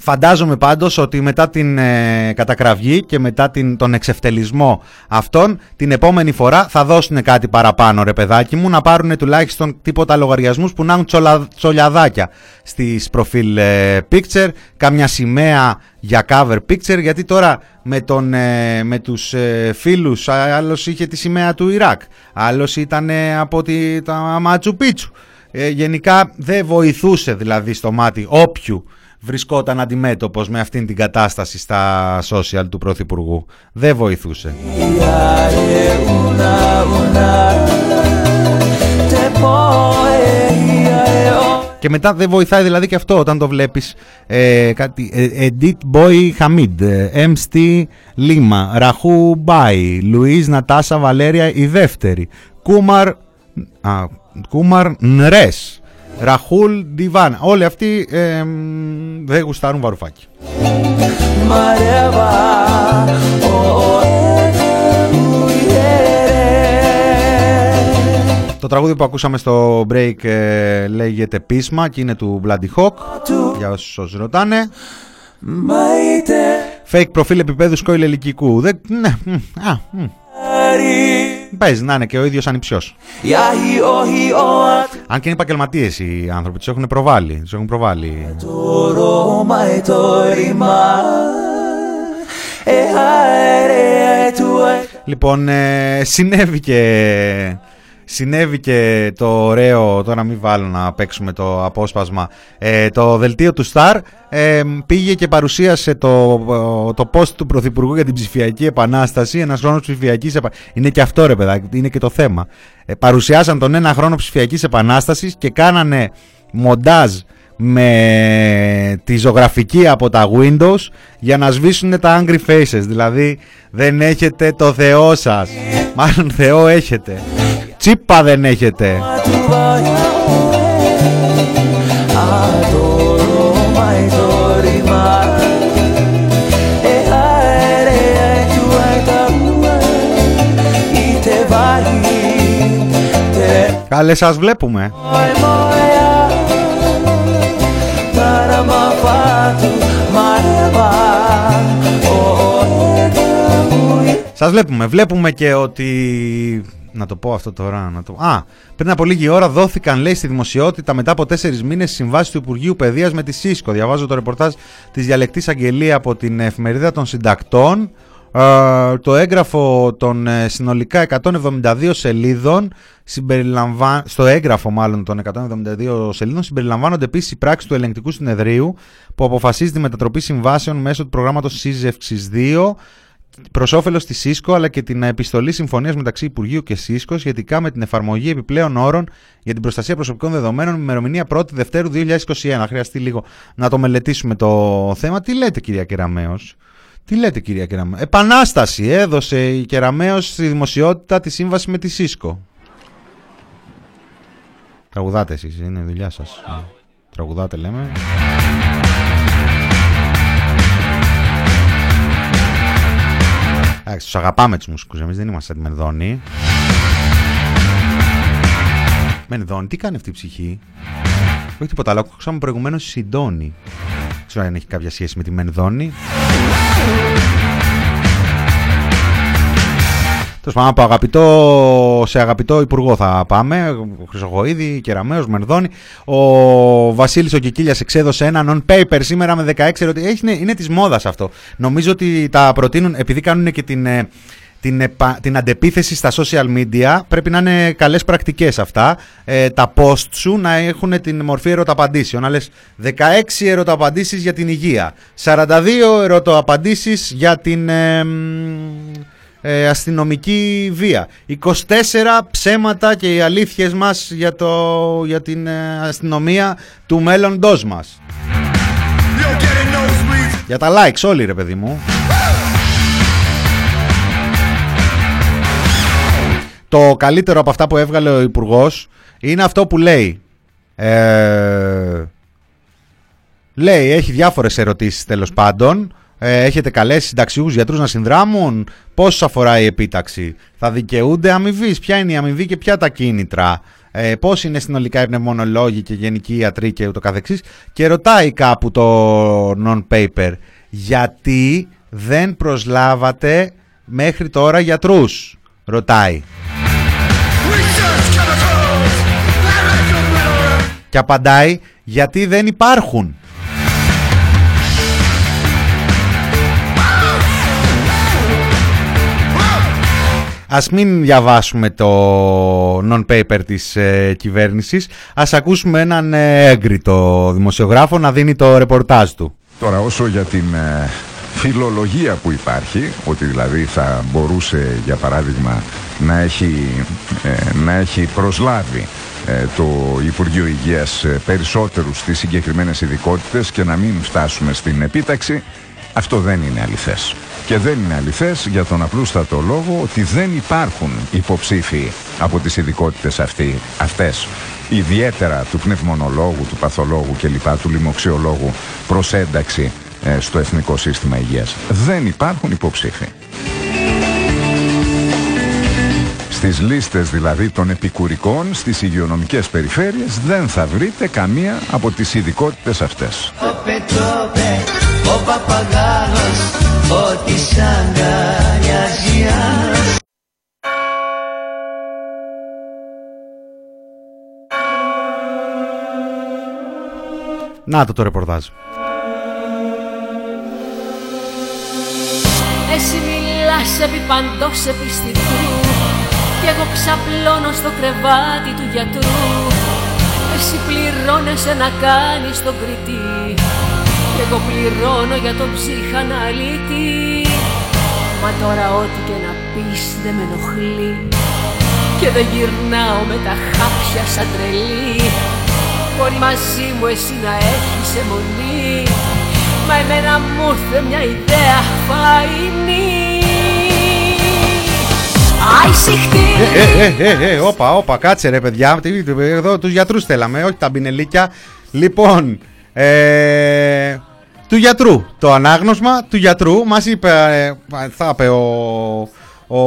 Φαντάζομαι πάντως ότι μετά την ε, κατακραυγή και μετά την, τον εξευτελισμό αυτών την επόμενη φορά θα δώσουν κάτι παραπάνω ρε παιδάκι μου να πάρουν τουλάχιστον τίποτα λογαριασμούς που να έχουν τσολα, τσολιαδάκια στις προφίλ ε, picture, καμιά σημαία για cover picture γιατί τώρα με, τον, ε, με τους ε, φίλους άλλος είχε τη σημαία του Ιράκ, άλλος ήταν από τη, τα Μάτσου Πίτσου. γενικά δεν βοηθούσε δηλαδή στο μάτι όποιου βρισκόταν αντιμέτωπος με αυτήν την κατάσταση στα social του Πρωθυπουργού. Δεν βοηθούσε. Και μετά δεν βοηθάει δηλαδή και αυτό όταν το βλέπεις ε, κάτι, ε, Edith Boy Hamid, MC Lima, Ραχού Μπάι, Λουίς Νατάσα Βαλέρια η δεύτερη, Κούμαρ Α, Κούμαρ Νρες. Ραχούλ Ντιβάν. Όλοι αυτοί ε, δεν γουστάρουν βαρουφάκι. Το τραγούδι που ακούσαμε στο break ε, λέγεται Πίσμα και είναι του Bloody Hawk για όσους ρωτάνε. Fake προφίλ επίπεδου σκόιλ ελικικού. Δεν... Ναι. Α, Παίζει να είναι και ο ίδιος ανυψιό. Αν και είναι επαγγελματίες οι άνθρωποι, τους έχουν προβάλει. Τους έχουν προβάλει. Λοιπόν, ε, συνέβη και Συνέβη και το ωραίο, τώρα μην βάλω να παίξουμε το απόσπασμα, ε, το δελτίο του Σταρ ε, πήγε και παρουσίασε το, το post του Πρωθυπουργού για την ψηφιακή επανάσταση, ένας χρόνος ψηφιακής επανάστασης. Είναι και αυτό ρε παιδάκι, είναι και το θέμα. Ε, παρουσιάσαν τον ένα χρόνο ψηφιακής επανάστασης και κάνανε μοντάζ με τη ζωγραφική από τα Windows για να σβήσουν τα Angry Faces. Δηλαδή δεν έχετε το Θεό σας. Μάλλον Θεό έχετε. Τσίπα δεν έχετε. Καλέ σας βλέπουμε. Σας βλέπουμε. Βλέπουμε και ότι να το πω αυτό τώρα. Να το... Α, πριν από λίγη ώρα δόθηκαν, λέει, στη δημοσιότητα μετά από τέσσερις μήνες συμβάσεις του Υπουργείου Παιδείας με τη ΣΥΣΚΟ. Διαβάζω το ρεπορτάζ της διαλεκτής αγγελία από την εφημερίδα των συντακτών. Ε, το έγγραφο των ε, συνολικά 172 σελίδων συμπεριλαμβα... στο έγγραφο μάλλον των 172 σελίδων συμπεριλαμβάνονται επίσης οι πράξεις του ελεγκτικού συνεδρίου που αποφασίζει τη μετατροπή συμβάσεων μέσω του προγράμματος σύζευξης 2 προς όφελος της ΣΥΣΚΟ αλλά και την επιστολή συμφωνίας μεταξύ Υπουργείου και ΣΥΣΚΟ σχετικά με την εφαρμογή επιπλέον όρων για την προστασία προσωπικών δεδομένων με ημερομηνία 1η Δευτέρου 2021. Χρειαστεί λίγο να το μελετήσουμε το θέμα. Τι λέτε, κυρία Κεραμέο. Τι λέτε, κυρία Κεραμέο. Επανάσταση έδωσε η Κεραμέο στη δημοσιότητα τη σύμβαση με τη ΣΥΣΚΟ. Τραγουδάτε εσείς, είναι η δουλειά σας. Τραγουδάτε, λέμε. Εντάξει, τους αγαπάμε τους μουσικούς. Εμείς δεν είμαστε σαν τη Μενδόνη. Μενδόνη, τι κάνει αυτή η ψυχή; Όχι τίποτα άλλο. Ακούσαμε προηγουμένω Συντόνι. Δεν ξέρω αν έχει κάποια σχέση με τη Μενδόνη. Τέλος πάντων, από αγαπητό σε αγαπητό υπουργό θα πάμε. Χρυσογοίδη, Κεραμαίο, Μερδόνη. Ο Βασίλης ο Κικίλιας εξέδωσε ένα non-paper σήμερα με 16 ερωτήσει. Είναι, είναι της μόδας αυτό. Νομίζω ότι τα προτείνουν επειδή κάνουν και την. Ε, την, την αντεπίθεση στα social media πρέπει να είναι καλές πρακτικές αυτά ε, τα post σου να έχουν την μορφή ερωταπαντήσεων να λες 16 ερωταπαντήσεις για την υγεία 42 ερωταπαντήσεις για την ε, ε, αστυνομική βία. 24 ψέματα και οι αλήθειες μας για, το, για την ε, αστυνομία του μέλλοντός μας. Για τα likes όλοι ρε παιδί μου. Το καλύτερο από αυτά που έβγαλε ο υπουργός είναι αυτό που λέει. Ε, λέει, έχει διάφορες ερωτήσεις τέλος πάντων ε, έχετε καλέσει συνταξιούχους γιατρούς να συνδράμουν; Πώ αφορά η επίταξη, Θα δικαιούνται αμοιβής, Ποια είναι η αμοιβή και ποια τα κίνητρα; Ε, Πώς είναι συνολικά οι πνευμονολόγοι και γενικοί ιατροί και ούτω καθεξής; Και ρωτάει κάπου το non-paper, γιατί δεν προσλάβατε μέχρι τώρα γιατρούς, ρωτάει. Και απαντάει, γιατί δεν υπάρχουν. Ας μην διαβάσουμε το non-paper της ε, κυβέρνησης, ας ακούσουμε έναν ε, έγκριτο δημοσιογράφο να δίνει το ρεπορτάζ του. Τώρα όσο για την ε, φιλολογία που υπάρχει, ότι δηλαδή θα μπορούσε για παράδειγμα να έχει, ε, να έχει προσλάβει το Υπουργείο Υγείας περισσότερους στις συγκεκριμένες ειδικότητες και να μην φτάσουμε στην επίταξη, αυτό δεν είναι αληθές. Και δεν είναι αληθές για τον απλούστατο λόγο ότι δεν υπάρχουν υποψήφοι από τις ειδικότητες αυτές ιδιαίτερα του πνευμονολόγου, του παθολόγου κλπ, του λοιμοξιολόγου προς ένταξη ε, στο Εθνικό Σύστημα Υγείας. Δεν υπάρχουν υποψήφοι. Στις λίστες δηλαδή των επικουρικών στις υγειονομικές περιφέρειες δεν θα βρείτε καμία από τις ειδικότητες αυτές. Ο παπαγάλος, ό,τι Να το το ρεπορτάζ. Εσύ μιλάς επί παντός επιστητού Κι εγώ ξαπλώνω στο κρεβάτι του γιατρού. Εσύ πληρώνεσαι να κάνεις τον κριτή Κι εγώ πληρώνω για τον ψυχαναλήτη Μα τώρα ό,τι και να πεις δεν με ενοχλεί. Και δεν γυρνάω με τα χάπια σαν τρελή. Μπορεί μαζί μου εσύ να έχεις αιμονή. Μα εμένα μου ήρθε μια ιδέα φαϊνή. Ε, ε, ε, ε, όπα, όπα, κάτσε ρε παιδιά. Εδώ τους γιατρούς θέλαμε, όχι τα μπινελίκια. Λοιπόν, ε, του γιατρού. Το ανάγνωσμα του γιατρού μας είπε, θα είπε ο, ο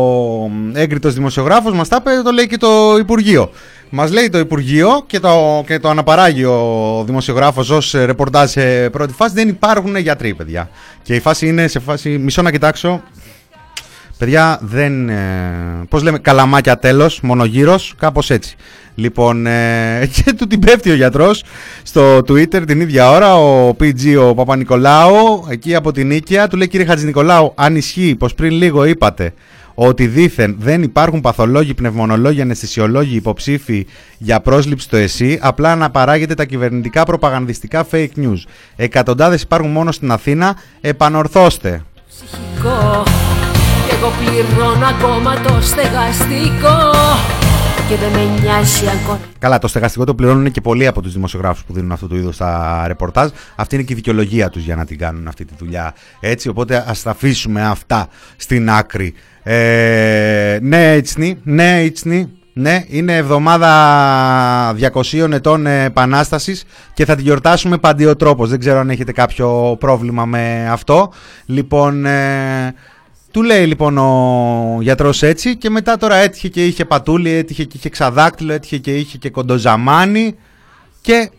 έγκριτος δημοσιογράφος, μας τα είπε, το λέει και το Υπουργείο. Μας λέει το Υπουργείο και το, και το αναπαράγει ο δημοσιογράφος ως ρεπορτάζ σε πρώτη φάση. Δεν υπάρχουν γιατροί, παιδιά. Και η φάση είναι σε φάση. Μισό να κοιτάξω. Παιδιά, δεν. Ε, Πώς λέμε, καλαμάκια τέλος, μονογύρος, κάπως έτσι. Λοιπόν, ε, και του την πέφτει ο γιατρός στο Twitter την ίδια ώρα. Ο PG, ο Παπα-Νικολάου, εκεί από την Νίκαια, του λέει κύριε Χατζη Νικολάου, αν ισχύει πως πριν λίγο είπατε ότι δήθεν δεν υπάρχουν παθολόγοι, πνευμονολόγοι, αναισθησιολόγοι υποψήφοι για πρόσληψη στο ΕΣΥ, απλά να παράγεται τα κυβερνητικά προπαγανδιστικά fake news. Εκατοντάδες υπάρχουν μόνο στην Αθήνα, επανορθώστε. Ψυχικό, και εγώ πληρώνω ακόμα το στεγαστικό και δεν με νοιάζει ακόμα. Καλά, το στεγαστικό το πληρώνουν και πολλοί από τους δημοσιογράφους που δίνουν αυτού του είδου τα ρεπορτάζ. Αυτή είναι και η δικαιολογία τους για να την κάνουν αυτή τη δουλειά. Έτσι, οπότε ας τα αφήσουμε αυτά στην άκρη. Ε, ναι, έτσι, ναι, έτσι, ναι, είναι εβδομάδα 200 ετών επανάστασης και θα τη γιορτάσουμε παντιοτρόπως. Δεν ξέρω αν έχετε κάποιο πρόβλημα με αυτό. Λοιπόν, ε, του λέει λοιπόν ο γιατρός έτσι και μετά τώρα έτυχε και είχε πατούλι, έτυχε και είχε ξαδάκτυλο, έτυχε και είχε και κοντοζαμάνι και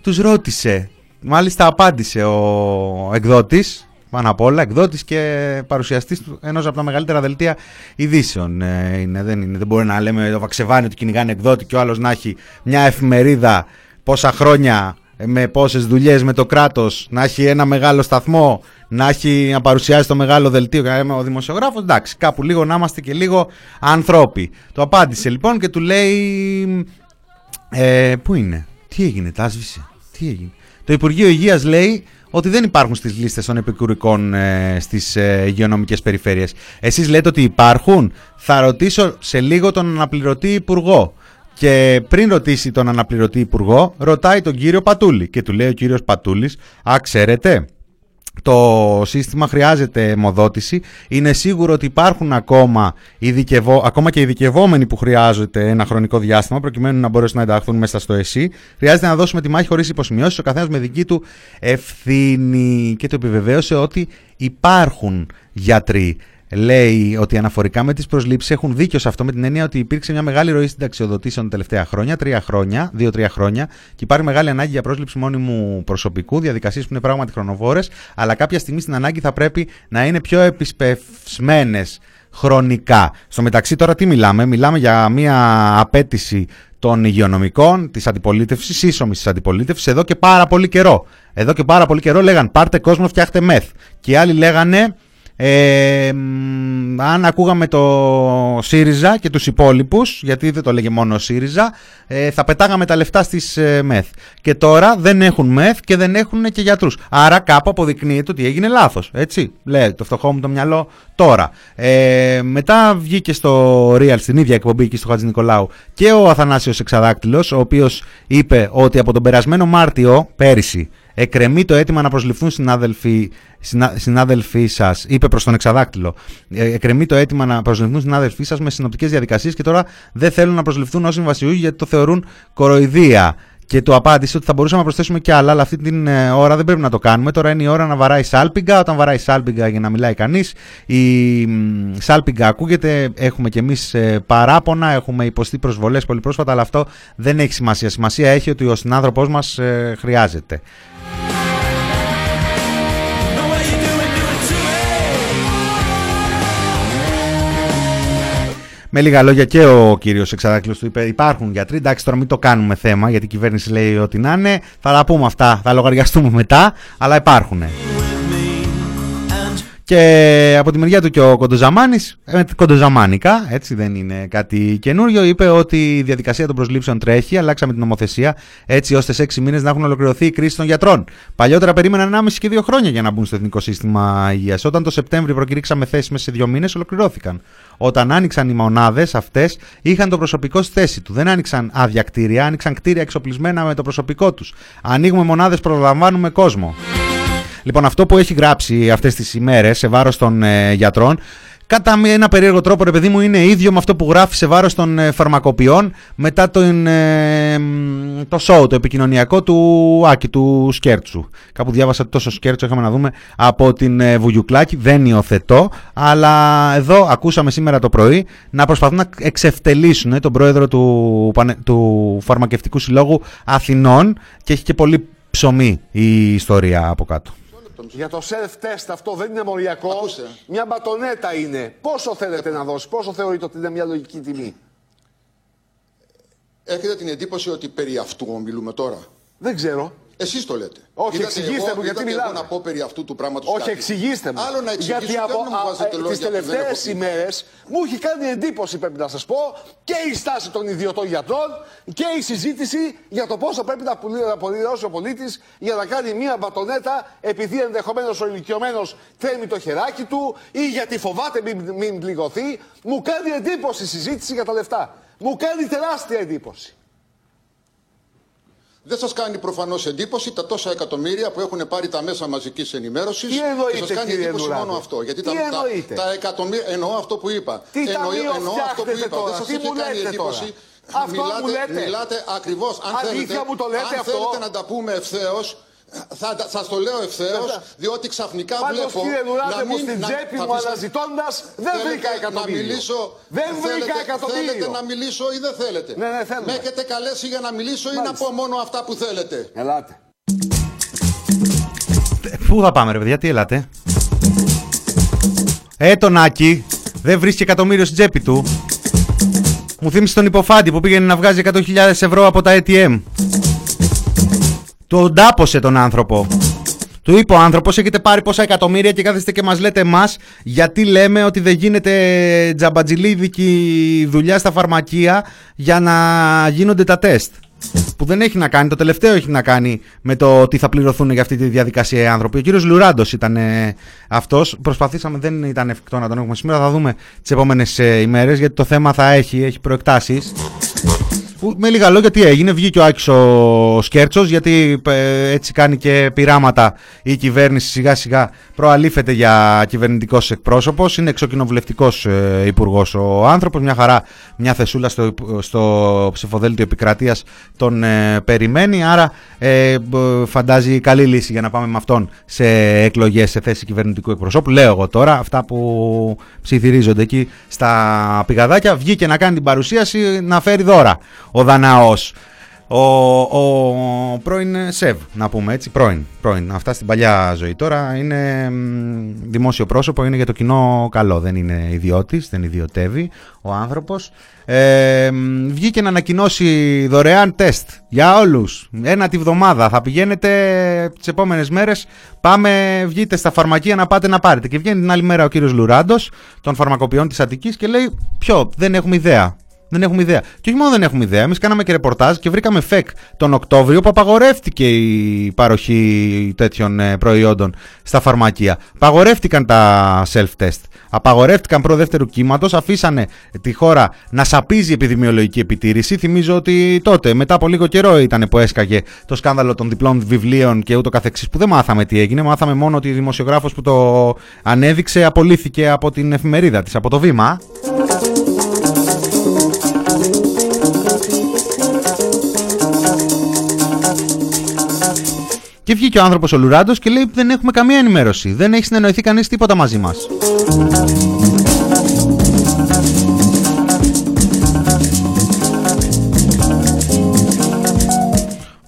τους ρώτησε, μάλιστα απάντησε ο εκδότης πάνω απ' όλα, εκδότης και παρουσιαστής ενός από τα μεγαλύτερα δελτία ειδήσεων. Ε, είναι, δεν, είναι, δεν μπορεί να λέμε το βαξεβάνι του κυνηγάνε εκδότη και ο άλλος να έχει μια εφημερίδα πόσα χρόνια ε, με πόσες δουλειές με το κράτος, να έχει ένα μεγάλο σταθμό, να έχει να παρουσιάσει το μεγάλο δελτίο και ο δημοσιογράφος. Εντάξει, κάπου λίγο να είμαστε και λίγο ανθρώποι. Το απάντησε λοιπόν και του λέει. Ε, πού είναι, τι έγινε, τα τι έγινε; Το Υπουργείο Υγείας λέει ότι δεν υπάρχουν στις λίστες των επικουρικών ε, στις ε, υγειονομικές περιφέρειες. Εσείς λέτε ότι υπάρχουν; Θα ρωτήσω σε λίγο τον αναπληρωτή υπουργό. Και πριν ρωτήσει τον αναπληρωτή υπουργό, ρωτάει τον κύριο Πατούλη. Και του λέει ο κύριος Πατούλης, α, ξέρετε, το σύστημα χρειάζεται αιμοδότηση. Είναι σίγουρο ότι υπάρχουν ακόμα, ειδικευό, ακόμα και ειδικευόμενοι που χρειάζονται ένα χρονικό διάστημα προκειμένου να μπορέσουν να ενταχθούν μέσα στο ΕΣΥ. Χρειάζεται να δώσουμε τη μάχη χωρίς υποσημειώσεις, ο καθένας με δική του ευθύνη. Και το επιβεβαίωσε ότι υπάρχουν γιατροί λέει ότι αναφορικά με τις προσλήψεις έχουν δίκιο σε αυτό με την έννοια ότι υπήρξε μια μεγάλη ροή συνταξιοδοτήσεων τα τελευταία χρόνια, τρία χρόνια, δύο-τρία χρόνια, και υπάρχει μεγάλη ανάγκη για πρόσληψη μόνιμου προσωπικού, διαδικασίες που είναι πράγματι χρονοβόρες, αλλά κάποια στιγμή στην ανάγκη θα πρέπει να είναι πιο επισπευσμένες χρονικά. Στο μεταξύ τώρα τι μιλάμε, μιλάμε για μια απέτηση των υγειονομικών, της αντιπολίτευσης, ίσομη της αντιπολίτευσης, εδώ και πάρα πολύ καιρό. Εδώ και πάρα πολύ καιρό λέγαν πάρτε κόσμο, φτιάχτε μεθ. Και οι άλλοι λέγανε ε, αν ακούγαμε το ΣΥΡΙΖΑ και τους υπόλοιπους, γιατί δεν το λέγε μόνο ο ΣΥΡΙΖΑ, ε, θα πετάγαμε τα λεφτά στις ε, ΜΕΘ. Και τώρα δεν έχουν ΜΕΘ και δεν έχουν και γιατρούς. Άρα κάπου αποδεικνύεται ότι έγινε λάθος. Έτσι, λέει το φτωχό μου το μυαλό τώρα. Ε, μετά βγήκε στο Real, στην ίδια εκπομπή εκεί στο Χατζη Νικολάου, και ο Αθανάσιος Εξαδάκτυλος, ο οποίος είπε ότι από τον περασμένο Μάρτιο, πέρυσι, εκρεμεί το αίτημα να προσληφθούν συνάδελφοι, συνα, συνάδελφοί σας, είπε προς τον εξαδάκτυλο. Ε, εκρεμεί το αίτημα να προσληφθούν συνάδελφοί σας με συνοπτικές διαδικασίες και τώρα δεν θέλουν να προσληφθούν ω συμβασιούχοι γιατί το θεωρούν κοροϊδία. Και του απάντησε ότι θα μπορούσαμε να προσθέσουμε κι άλλα, αλλά αυτή την ε, ώρα δεν πρέπει να το κάνουμε. Τώρα είναι η ώρα να βαράει σάλπιγγα. Όταν βαράει σάλπιγγα για να μιλάει κανείς, η σάλπιγγα ακούγεται. Έχουμε κι εμείς ε, παράπονα, έχουμε υποστεί προσβολές πολύ πρόσφατα, αλλά αυτό δεν έχει σημασία. Σημασία έχει ότι ο συνάνθρωπός μας ε, χρειάζεται. Με λίγα λόγια και ο κύριος Εξαδάκλειος του είπε: Υπάρχουν γιατροί. Εντάξει, τώρα μην το κάνουμε θέμα γιατί η κυβέρνηση λέει ότι να είναι. Θα τα πούμε αυτά, θα λογαριαστούμε μετά, αλλά υπάρχουν. Και από τη μεριά του και ο Κοντοζαμάνης, ε, κοντοζαμάνικα, έτσι δεν είναι κάτι καινούριο, είπε ότι η διαδικασία των προσλήψεων τρέχει, αλλάξαμε την νομοθεσία έτσι ώστε σε 6 μήνες να έχουν ολοκληρωθεί οι κρίσεις των γιατρών. Παλιότερα περίμεναν 1,5 και 2 χρόνια για να μπουν στο εθνικό σύστημα υγείας. Όταν το Σεπτέμβριο προκηρύξαμε θέσεις μέσα σε 2 μήνες, ολοκληρώθηκαν. Όταν άνοιξαν οι μονάδες αυτές, είχαν το προσωπικό στη θέση του. Δεν άνοιξαν άδεια κτίρια, άνοιξαν κτίρια εξοπλισμένα με το προσωπικό τους. Ανοίγουμε μονάδες, προλαμβάνουμε κόσμο. Λοιπόν, αυτό που έχει γράψει αυτές τις ημέρες σε βάρος των ε, γιατρών κατά ένα περίεργο τρόπο, ρε παιδί μου, είναι ίδιο με αυτό που γράφει σε βάρος των ε, φαρμακοποιών μετά το, ε, το show, το επικοινωνιακό του Άκη, του Σκέρτσου. Κάπου διάβασα τόσο Σκέρτσου, είχαμε να δούμε από την ε, Βουγιουκλάκη, δεν υιοθετώ, αλλά εδώ ακούσαμε σήμερα το πρωί να προσπαθούν να εξευτελίσουν ε, τον πρόεδρο του, του Φαρμακευτικού Συλλόγου Αθηνών και έχει και πολύ ψωμί η ιστορία από κάτω. Για το self-test αυτό δεν είναι μοριακό. Μια μπατονέτα είναι. Πόσο θέλετε να δώσει, πόσο θεωρείτε ότι είναι μια λογική τιμή; Έχετε την εντύπωση ότι περί αυτού ομιλούμε τώρα; Δεν ξέρω. Εσείς το λέτε. Όχι, είδατε εξηγήστε μου γιατί μιλάω. να πω περί αυτού του πράγματος. Όχι, εξηγήστε μου. Άλλο να εξηγήσω γιατί από τις τελευταίες ημέρες μου έχει κάνει εντύπωση, πρέπει να σας πω, και η στάση των ιδιωτών γιατρών και η συζήτηση για το πόσο πρέπει να απολυδώσει ο πολίτης για να κάνει μία μπατονέτα επειδή ενδεχομένως ο ηλικιωμένος θέμει το χεράκι του ή γιατί φοβάται μην, μην πληγωθεί. Μου κάνει εντύπωση η συζήτηση για τα λεφτά. Μου κάνει τεράστια εντύπωση. Δεν σας κάνει προφανώς εντύπωση τα τόσα εκατομμύρια που έχουν πάρει τα μέσα μαζικής ενημέρωσης. Τι εννοείτε, σας κάνει εντύπωση μόνο αυτό. Γιατί Τι τα, τα, τα, εκατομμύρια. Εννοώ αυτό που είπα. Τι εννοώ, εννοώ αυτό που είπα. Δεν σας είχε κάνει εντύπωση. Αυτό μιλάτε, μου λέτε; μιλάτε ακριβώς. Αν, θέλετε, μου το λέτε αν αυτό; θέλετε να τα πούμε ευθέως, θα σας το λέω ευθέως, διότι ξαφνικά Πάντως, βλέπω. κύριε Νουράτε, να μου στην να, τσέπη μου αναζητώντας, δεν βρήκα εκατομμύριο. Να μιλήσω, δεν βρήκα θέλετε, εκατομμύριο. Θέλετε να μιλήσω ή δεν θέλετε; Ναι, ναι, θέλουμε. Με έχετε καλέσει για να μιλήσω Μάλιστα. ή να πω μόνο αυτά που θέλετε; Ελάτε. Πού θα πάμε, ρε παιδιά, τι ελάτε. Ε, τον Άκη, δεν βρίσκει εκατομμύριο στην τσέπη του. Μου θύμισε τον υποφάντη που πήγαινε να βγάζει 100.000 ευρώ από τα ATM. Του ντάπωσε τον άνθρωπο. Του είπε ο άνθρωπος: Έχετε πάρει πόσα εκατομμύρια και κάθεστε και μας λέτε εμάς γιατί λέμε ότι δεν γίνεται τζαμπατζιλίδικη δουλειά στα φαρμακεία για να γίνονται τα τεστ. Που δεν έχει να κάνει, το τελευταίο έχει να κάνει με το ότι θα πληρωθούν για αυτή τη διαδικασία οι άνθρωποι. Ο κύριος Λουράντος ήταν ε, αυτός. Προσπαθήσαμε, δεν ήταν εφικτό να τον έχουμε σήμερα. Θα δούμε τις επόμενες ε, ημέρες γιατί το θέμα θα έχει, έχει προεκτάσεις με λίγα λόγια τι έγινε, βγήκε ο Άκης ο Σκέρτσος γιατί ε, έτσι κάνει και πειράματα η κυβέρνηση σιγά σιγά προαλήφεται για κυβερνητικός εκπρόσωπος, είναι εξοκοινοβουλευτικός ε, υπουργός ο άνθρωπος, μια χαρά μια θεσούλα στο, στο ψηφοδέλτιο επικρατείας τον ε, περιμένει, άρα ε, φαντάζει καλή λύση για να πάμε με αυτόν σε εκλογές σε θέση κυβερνητικού εκπροσώπου, λέω εγώ τώρα, αυτά που ψιθυρίζονται εκεί στα πηγαδάκια, βγήκε να κάνει την παρουσίαση να φέρει δώρα ο Δαναός. Ο, ο πρώην ΣΕΒ, να πούμε έτσι, πρώην, πρώην. Αυτά στην παλιά ζωή. Τώρα είναι δημόσιο πρόσωπο, είναι για το κοινό καλό. Δεν είναι ιδιώτης, δεν ιδιωτεύει ο άνθρωπος. Ε, βγήκε να ανακοινώσει δωρεάν τεστ για όλους. Ένα τη βδομάδα. Θα πηγαίνετε τις επόμενες μέρες, πάμε, βγείτε στα φαρμακεία να πάτε να πάρετε. Και βγαίνει την άλλη μέρα ο κύριος Λουράντος των φαρμακοποιών της Αττικής και λέει, ποιο, δεν έχουμε ιδέα. Δεν έχουμε ιδέα. Και όχι μόνο δεν έχουμε ιδέα, εμείς κάναμε και ρεπορτάζ και βρήκαμε φεκ τον Οκτώβριο που απαγορεύτηκε η παροχή τέτοιων ε, προϊόντων στα φαρμακεία. Απαγορεύτηκαν τα self-test. Απαγορεύτηκαν προ δεύτερου κύματος, αφήσανε τη χώρα να σαπίζει επιδημιολογική επιτήρηση. Θυμίζω ότι τότε, μετά από λίγο καιρό, ήταν που έσκαγε το σκάνδαλο των διπλών βιβλίων και ούτω καθεξής που δεν μάθαμε τι έγινε. Μάθαμε μόνο ότι η δημοσιογράφος που το ανέδειξε απολύθηκε από την εφημερίδα της, από το βήμα. Και βγήκε ο άνθρωπος ο Λουράντος και λέει: Δεν έχουμε καμία ενημέρωση. Δεν έχει συνεννοηθεί κανείς τίποτα μαζί μας.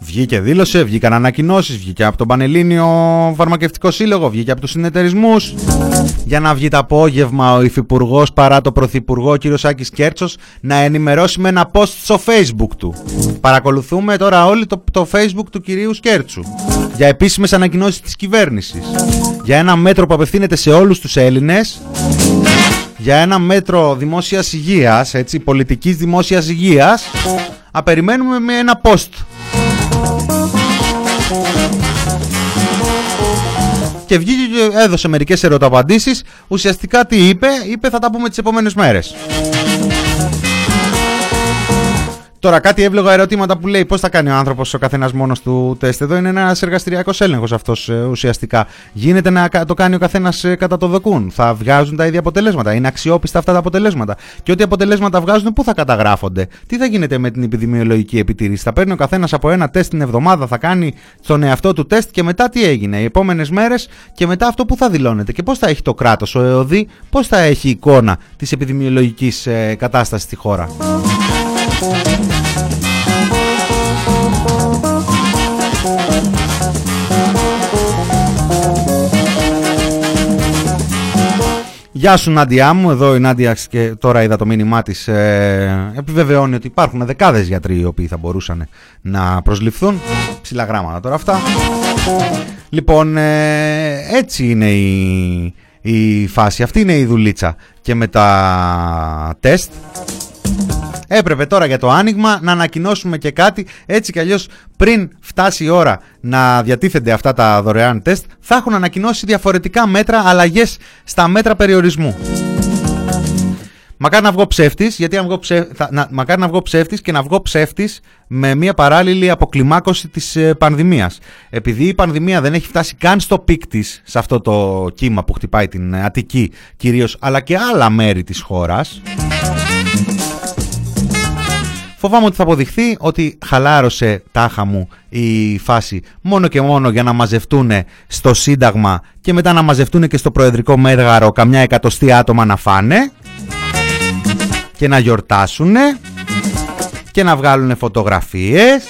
Βγήκε, δήλωσε, βγήκαν ανακοινώσεις, βγήκε από τον Πανελλήνιο Φαρμακευτικό Σύλλογο, βγήκε από τους συνεταιρισμούς. Για να βγει το απόγευμα ο Υφυπουργός παρά το Πρωθυπουργό κ. Σάκη Κέρτσος να ενημερώσει με ένα post στο Facebook του. Παρακολουθούμε τώρα όλοι το, το Facebook του κυρίου Σκέρτσου. Για επίσημες ανακοινώσεις της κυβέρνησης. Για ένα μέτρο που απευθύνεται σε όλους τους Έλληνες. Για ένα μέτρο δημόσιας υγείας, έτσι, πολιτικής δημόσιας υγείας. Απεριμένουμε με ένα post και βγήκε και έδωσε μερικές ερωταπαντήσεις. Ουσιαστικά τι είπε, είπε θα τα πούμε τις επόμενες μέρες. Τώρα, κάτι εύλογα ερωτήματα που λέει πώς θα κάνει ο άνθρωπος ο καθένας μόνος του τεστ; Εδώ είναι ένας εργαστηριακός έλεγχος αυτός ε, ουσιαστικά. Γίνεται να το κάνει ο καθένας ε, κατά το δοκούν; Θα βγάζουν τα ίδια αποτελέσματα; Είναι αξιόπιστα αυτά τα αποτελέσματα; Και ό,τι αποτελέσματα βγάζουν, πού θα καταγράφονται; Τι θα γίνεται με την επιδημιολογική επιτήρηση; Θα παίρνει ο καθένας από ένα τεστ την εβδομάδα, θα κάνει στον εαυτό του τεστ και μετά τι έγινε; Οι επόμενες μέρες και μετά αυτό που θα δηλώνεται; Και πώς θα έχει το κράτος, ο ΕΟΔΗ, πώς θα έχει εικόνα της επιδημιολογικής ε, κατάστασης στη χώρα; Γεια σου Νάντια μου, εδώ η Νάντια και τώρα είδα το μήνυμά της. Ε, επιβεβαιώνει ότι υπάρχουν δεκάδες γιατροί οι οποίοι θα μπορούσαν να προσληφθούν. Ψηλά γράμματα τώρα αυτά. Λοιπόν, ε, έτσι είναι η, η φάση. Αυτή είναι η δουλίτσα. Και με τα τεστ Έπρεπε τώρα για το άνοιγμα να ανακοινώσουμε και κάτι έτσι κι αλλιώς πριν φτάσει η ώρα να διατίθενται αυτά τα δωρεάν τεστ θα έχουν ανακοινώσει διαφορετικά μέτρα αλλαγές στα μέτρα περιορισμού. Μακάρι να βγω ψεύτης, γιατί αν βγω ψε... να... μακάρι να βγω ψεύτης και να βγω ψεύτης με μια παράλληλη αποκλιμάκωση της ε, πανδημίας. Επειδή η πανδημία δεν έχει φτάσει καν στο peak της σε αυτό το κύμα που χτυπάει την Αττική κυρίως, αλλά και άλλα μέρη της χώρας. Φοβάμαι ότι θα αποδειχθεί ότι χαλάρωσε τάχα μου η φάση. Μόνο και μόνο για να μαζευτούν στο Σύνταγμα και μετά να μαζευτούν και στο Προεδρικό Μέργαρο καμιά εκατοστή άτομα να φάνε και να γιορτάσουν και να βγάλουν φωτογραφίες.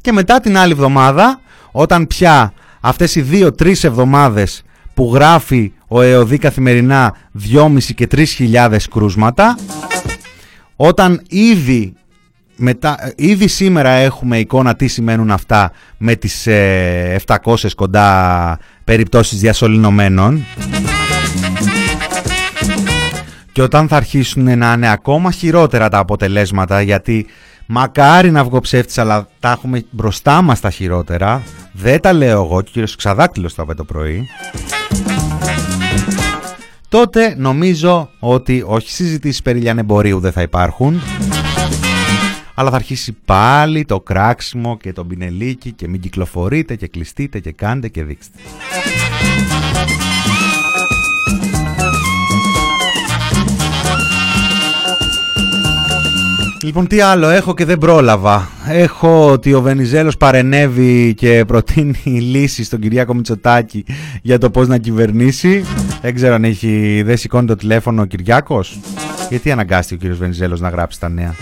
Και μετά την άλλη εβδομάδα όταν πια αυτές οι δύο-τρεις εβδομάδες που γράφει ο ΕΟΔΗ καθημερινά 2,5 και 3.000 κρούσματα. Όταν ήδη, μετά, ήδη σήμερα έχουμε εικόνα τι σημαίνουν αυτά με τις 700 ε, κοντά περιπτώσεις διασωληνωμένων. Και όταν θα αρχίσουν να είναι ακόμα χειρότερα τα αποτελέσματα γιατί μακάρι να βγω ψεύτης αλλά τα έχουμε μπροστά μας τα χειρότερα. Δεν τα λέω εγώ και ο κύριος Ξαδάκτυλος το είπε το πρωί τότε νομίζω ότι όχι συζητήσεις περί λιανεμπορίου δεν θα υπάρχουν αλλά θα αρχίσει πάλι το κράξιμο και το πινελίκι και μην κυκλοφορείτε και κλειστείτε και κάντε και δείξτε. Λοιπόν, τι άλλο έχω και δεν πρόλαβα. Έχω ότι ο Βενιζέλος παρενέβη και προτείνει λύση στον Κυριάκο Μητσοτάκη για το πώς να κυβερνήσει. Δεν ξέρω αν έχει, δεν σηκώνει το τηλέφωνο ο Κυριάκος. Γιατί αναγκάστηκε ο κύριος Βενιζέλος να γράψει τα νέα.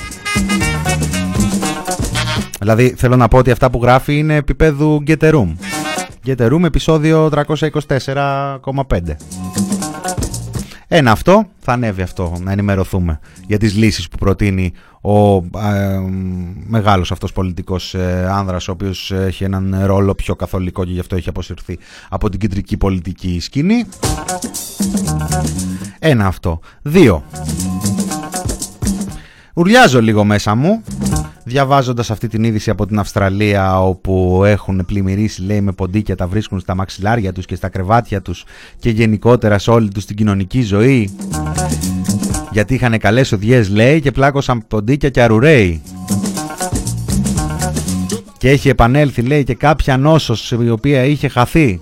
Δηλαδή θέλω να πω ότι αυτά που γράφει είναι επίπεδου Get a Room. Get a Room επεισόδιο 324,5. Ένα αυτό, θα ανέβει αυτό, να ενημερωθούμε για τις λύσεις που προτείνει ο ε, μεγάλος αυτός πολιτικός ε, άνδρας, ο οποίος έχει έναν ρόλο πιο καθολικό και γι' αυτό έχει αποσυρθεί από την κεντρική πολιτική σκηνή. Ένα αυτό. Δύο. Ουρλιάζω λίγο μέσα μου διαβάζοντας αυτή την είδηση από την Αυστραλία όπου έχουν πλημμυρίσει λέει με ποντίκια τα βρίσκουν στα μαξιλάρια τους και στα κρεβάτια τους και γενικότερα σε όλη τους την κοινωνική ζωή γιατί είχαν καλές οδιές λέει και πλάκωσαν ποντίκια και αρουραίοι και έχει επανέλθει λέει και κάποια νόσος η οποία είχε χαθεί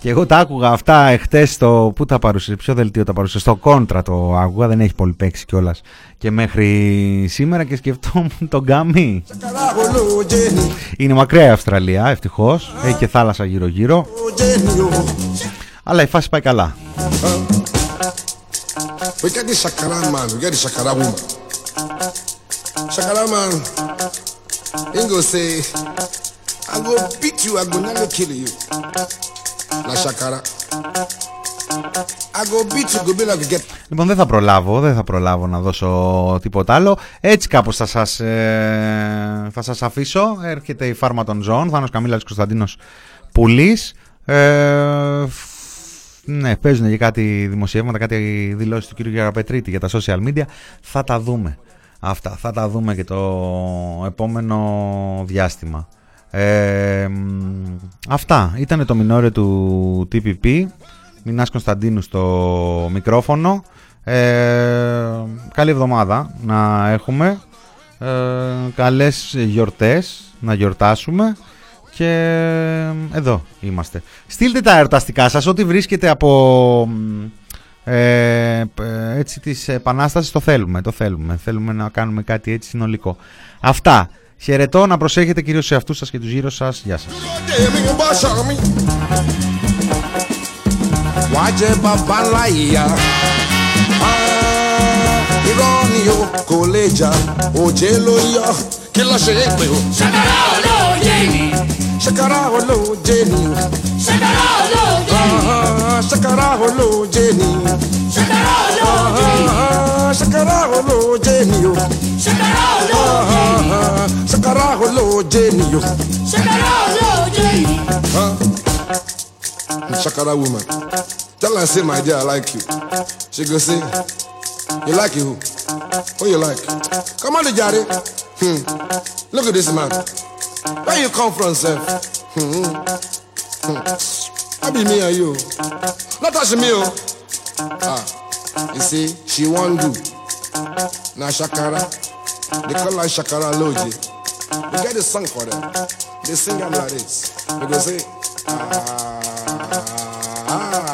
και εγώ τα άκουγα αυτά εχθές στο. Πού τα παρουσίασε, ποιο δελτίο τα παρουσίασε, στο κόντρα το άκουγα, δεν έχει πολύ παίξει κιόλας. Και μέχρι σήμερα και σκεφτόμουν τον Γκάμι. Είναι μακριά η Αυστραλία, ευτυχώς. Έχει και θάλασσα γύρω-γύρω. Αλλά η φάση πάει καλά. Λοιπόν δεν θα προλάβω, δεν θα προλάβω να δώσω τίποτα άλλο. Έτσι κάπως θα σας, ε, θα σας αφήσω. Έρχεται η φάρμα των ζώων Θάνος Καμίλας Κωνσταντίνος Πουλής. Ε, Ναι παίζουν και κάτι δημοσιεύματα Κάτι δηλώσεις του κ. Γεραπετρίτη για τα social media. Θα τα δούμε Αυτά. Θα τα δούμε και το επόμενο διάστημα. Ε, αυτά. Ήταν το μινόρε του TPP Μινάς Κωνσταντίνου στο μικρόφωνο. Ε, Καλή εβδομάδα να έχουμε. Ε, Καλές γιορτές να γιορτάσουμε και εδώ είμαστε. Στείλτε τα ερωταστικά σας Ό,τι βρίσκεται από ε, έτσι της επανάστασης το θέλουμε, το θέλουμε. Θέλουμε να κάνουμε κάτι έτσι συνολικό. Αυτά. Χαιρετώ να προσέχετε κυρίως σε αυτούς σας και τους γύρω σας. Γεια σας. Shakara, olóje jeni. Shakara, olóje jeni. ṣàkàrà olóje ni. ṣàkàrà olóje ni. ṣàkàrà olóje ni o. ṣàkàrà olóje ni. ṣàkàrà olóje ni o. ṣàkàrà. Shakara woman, tell her say my dear I like you. She go say, you like you? Who you like? Come on, Jare. Hmm. Look at this man. Where you come from, sir? Hmm. Hmm. I be me and you. Not touch me, oh. Ah. You see, she won't do. Now Shakara. They call her Shakara Loji. We get a song for them. They sing them like this. They go say, ah. Honey,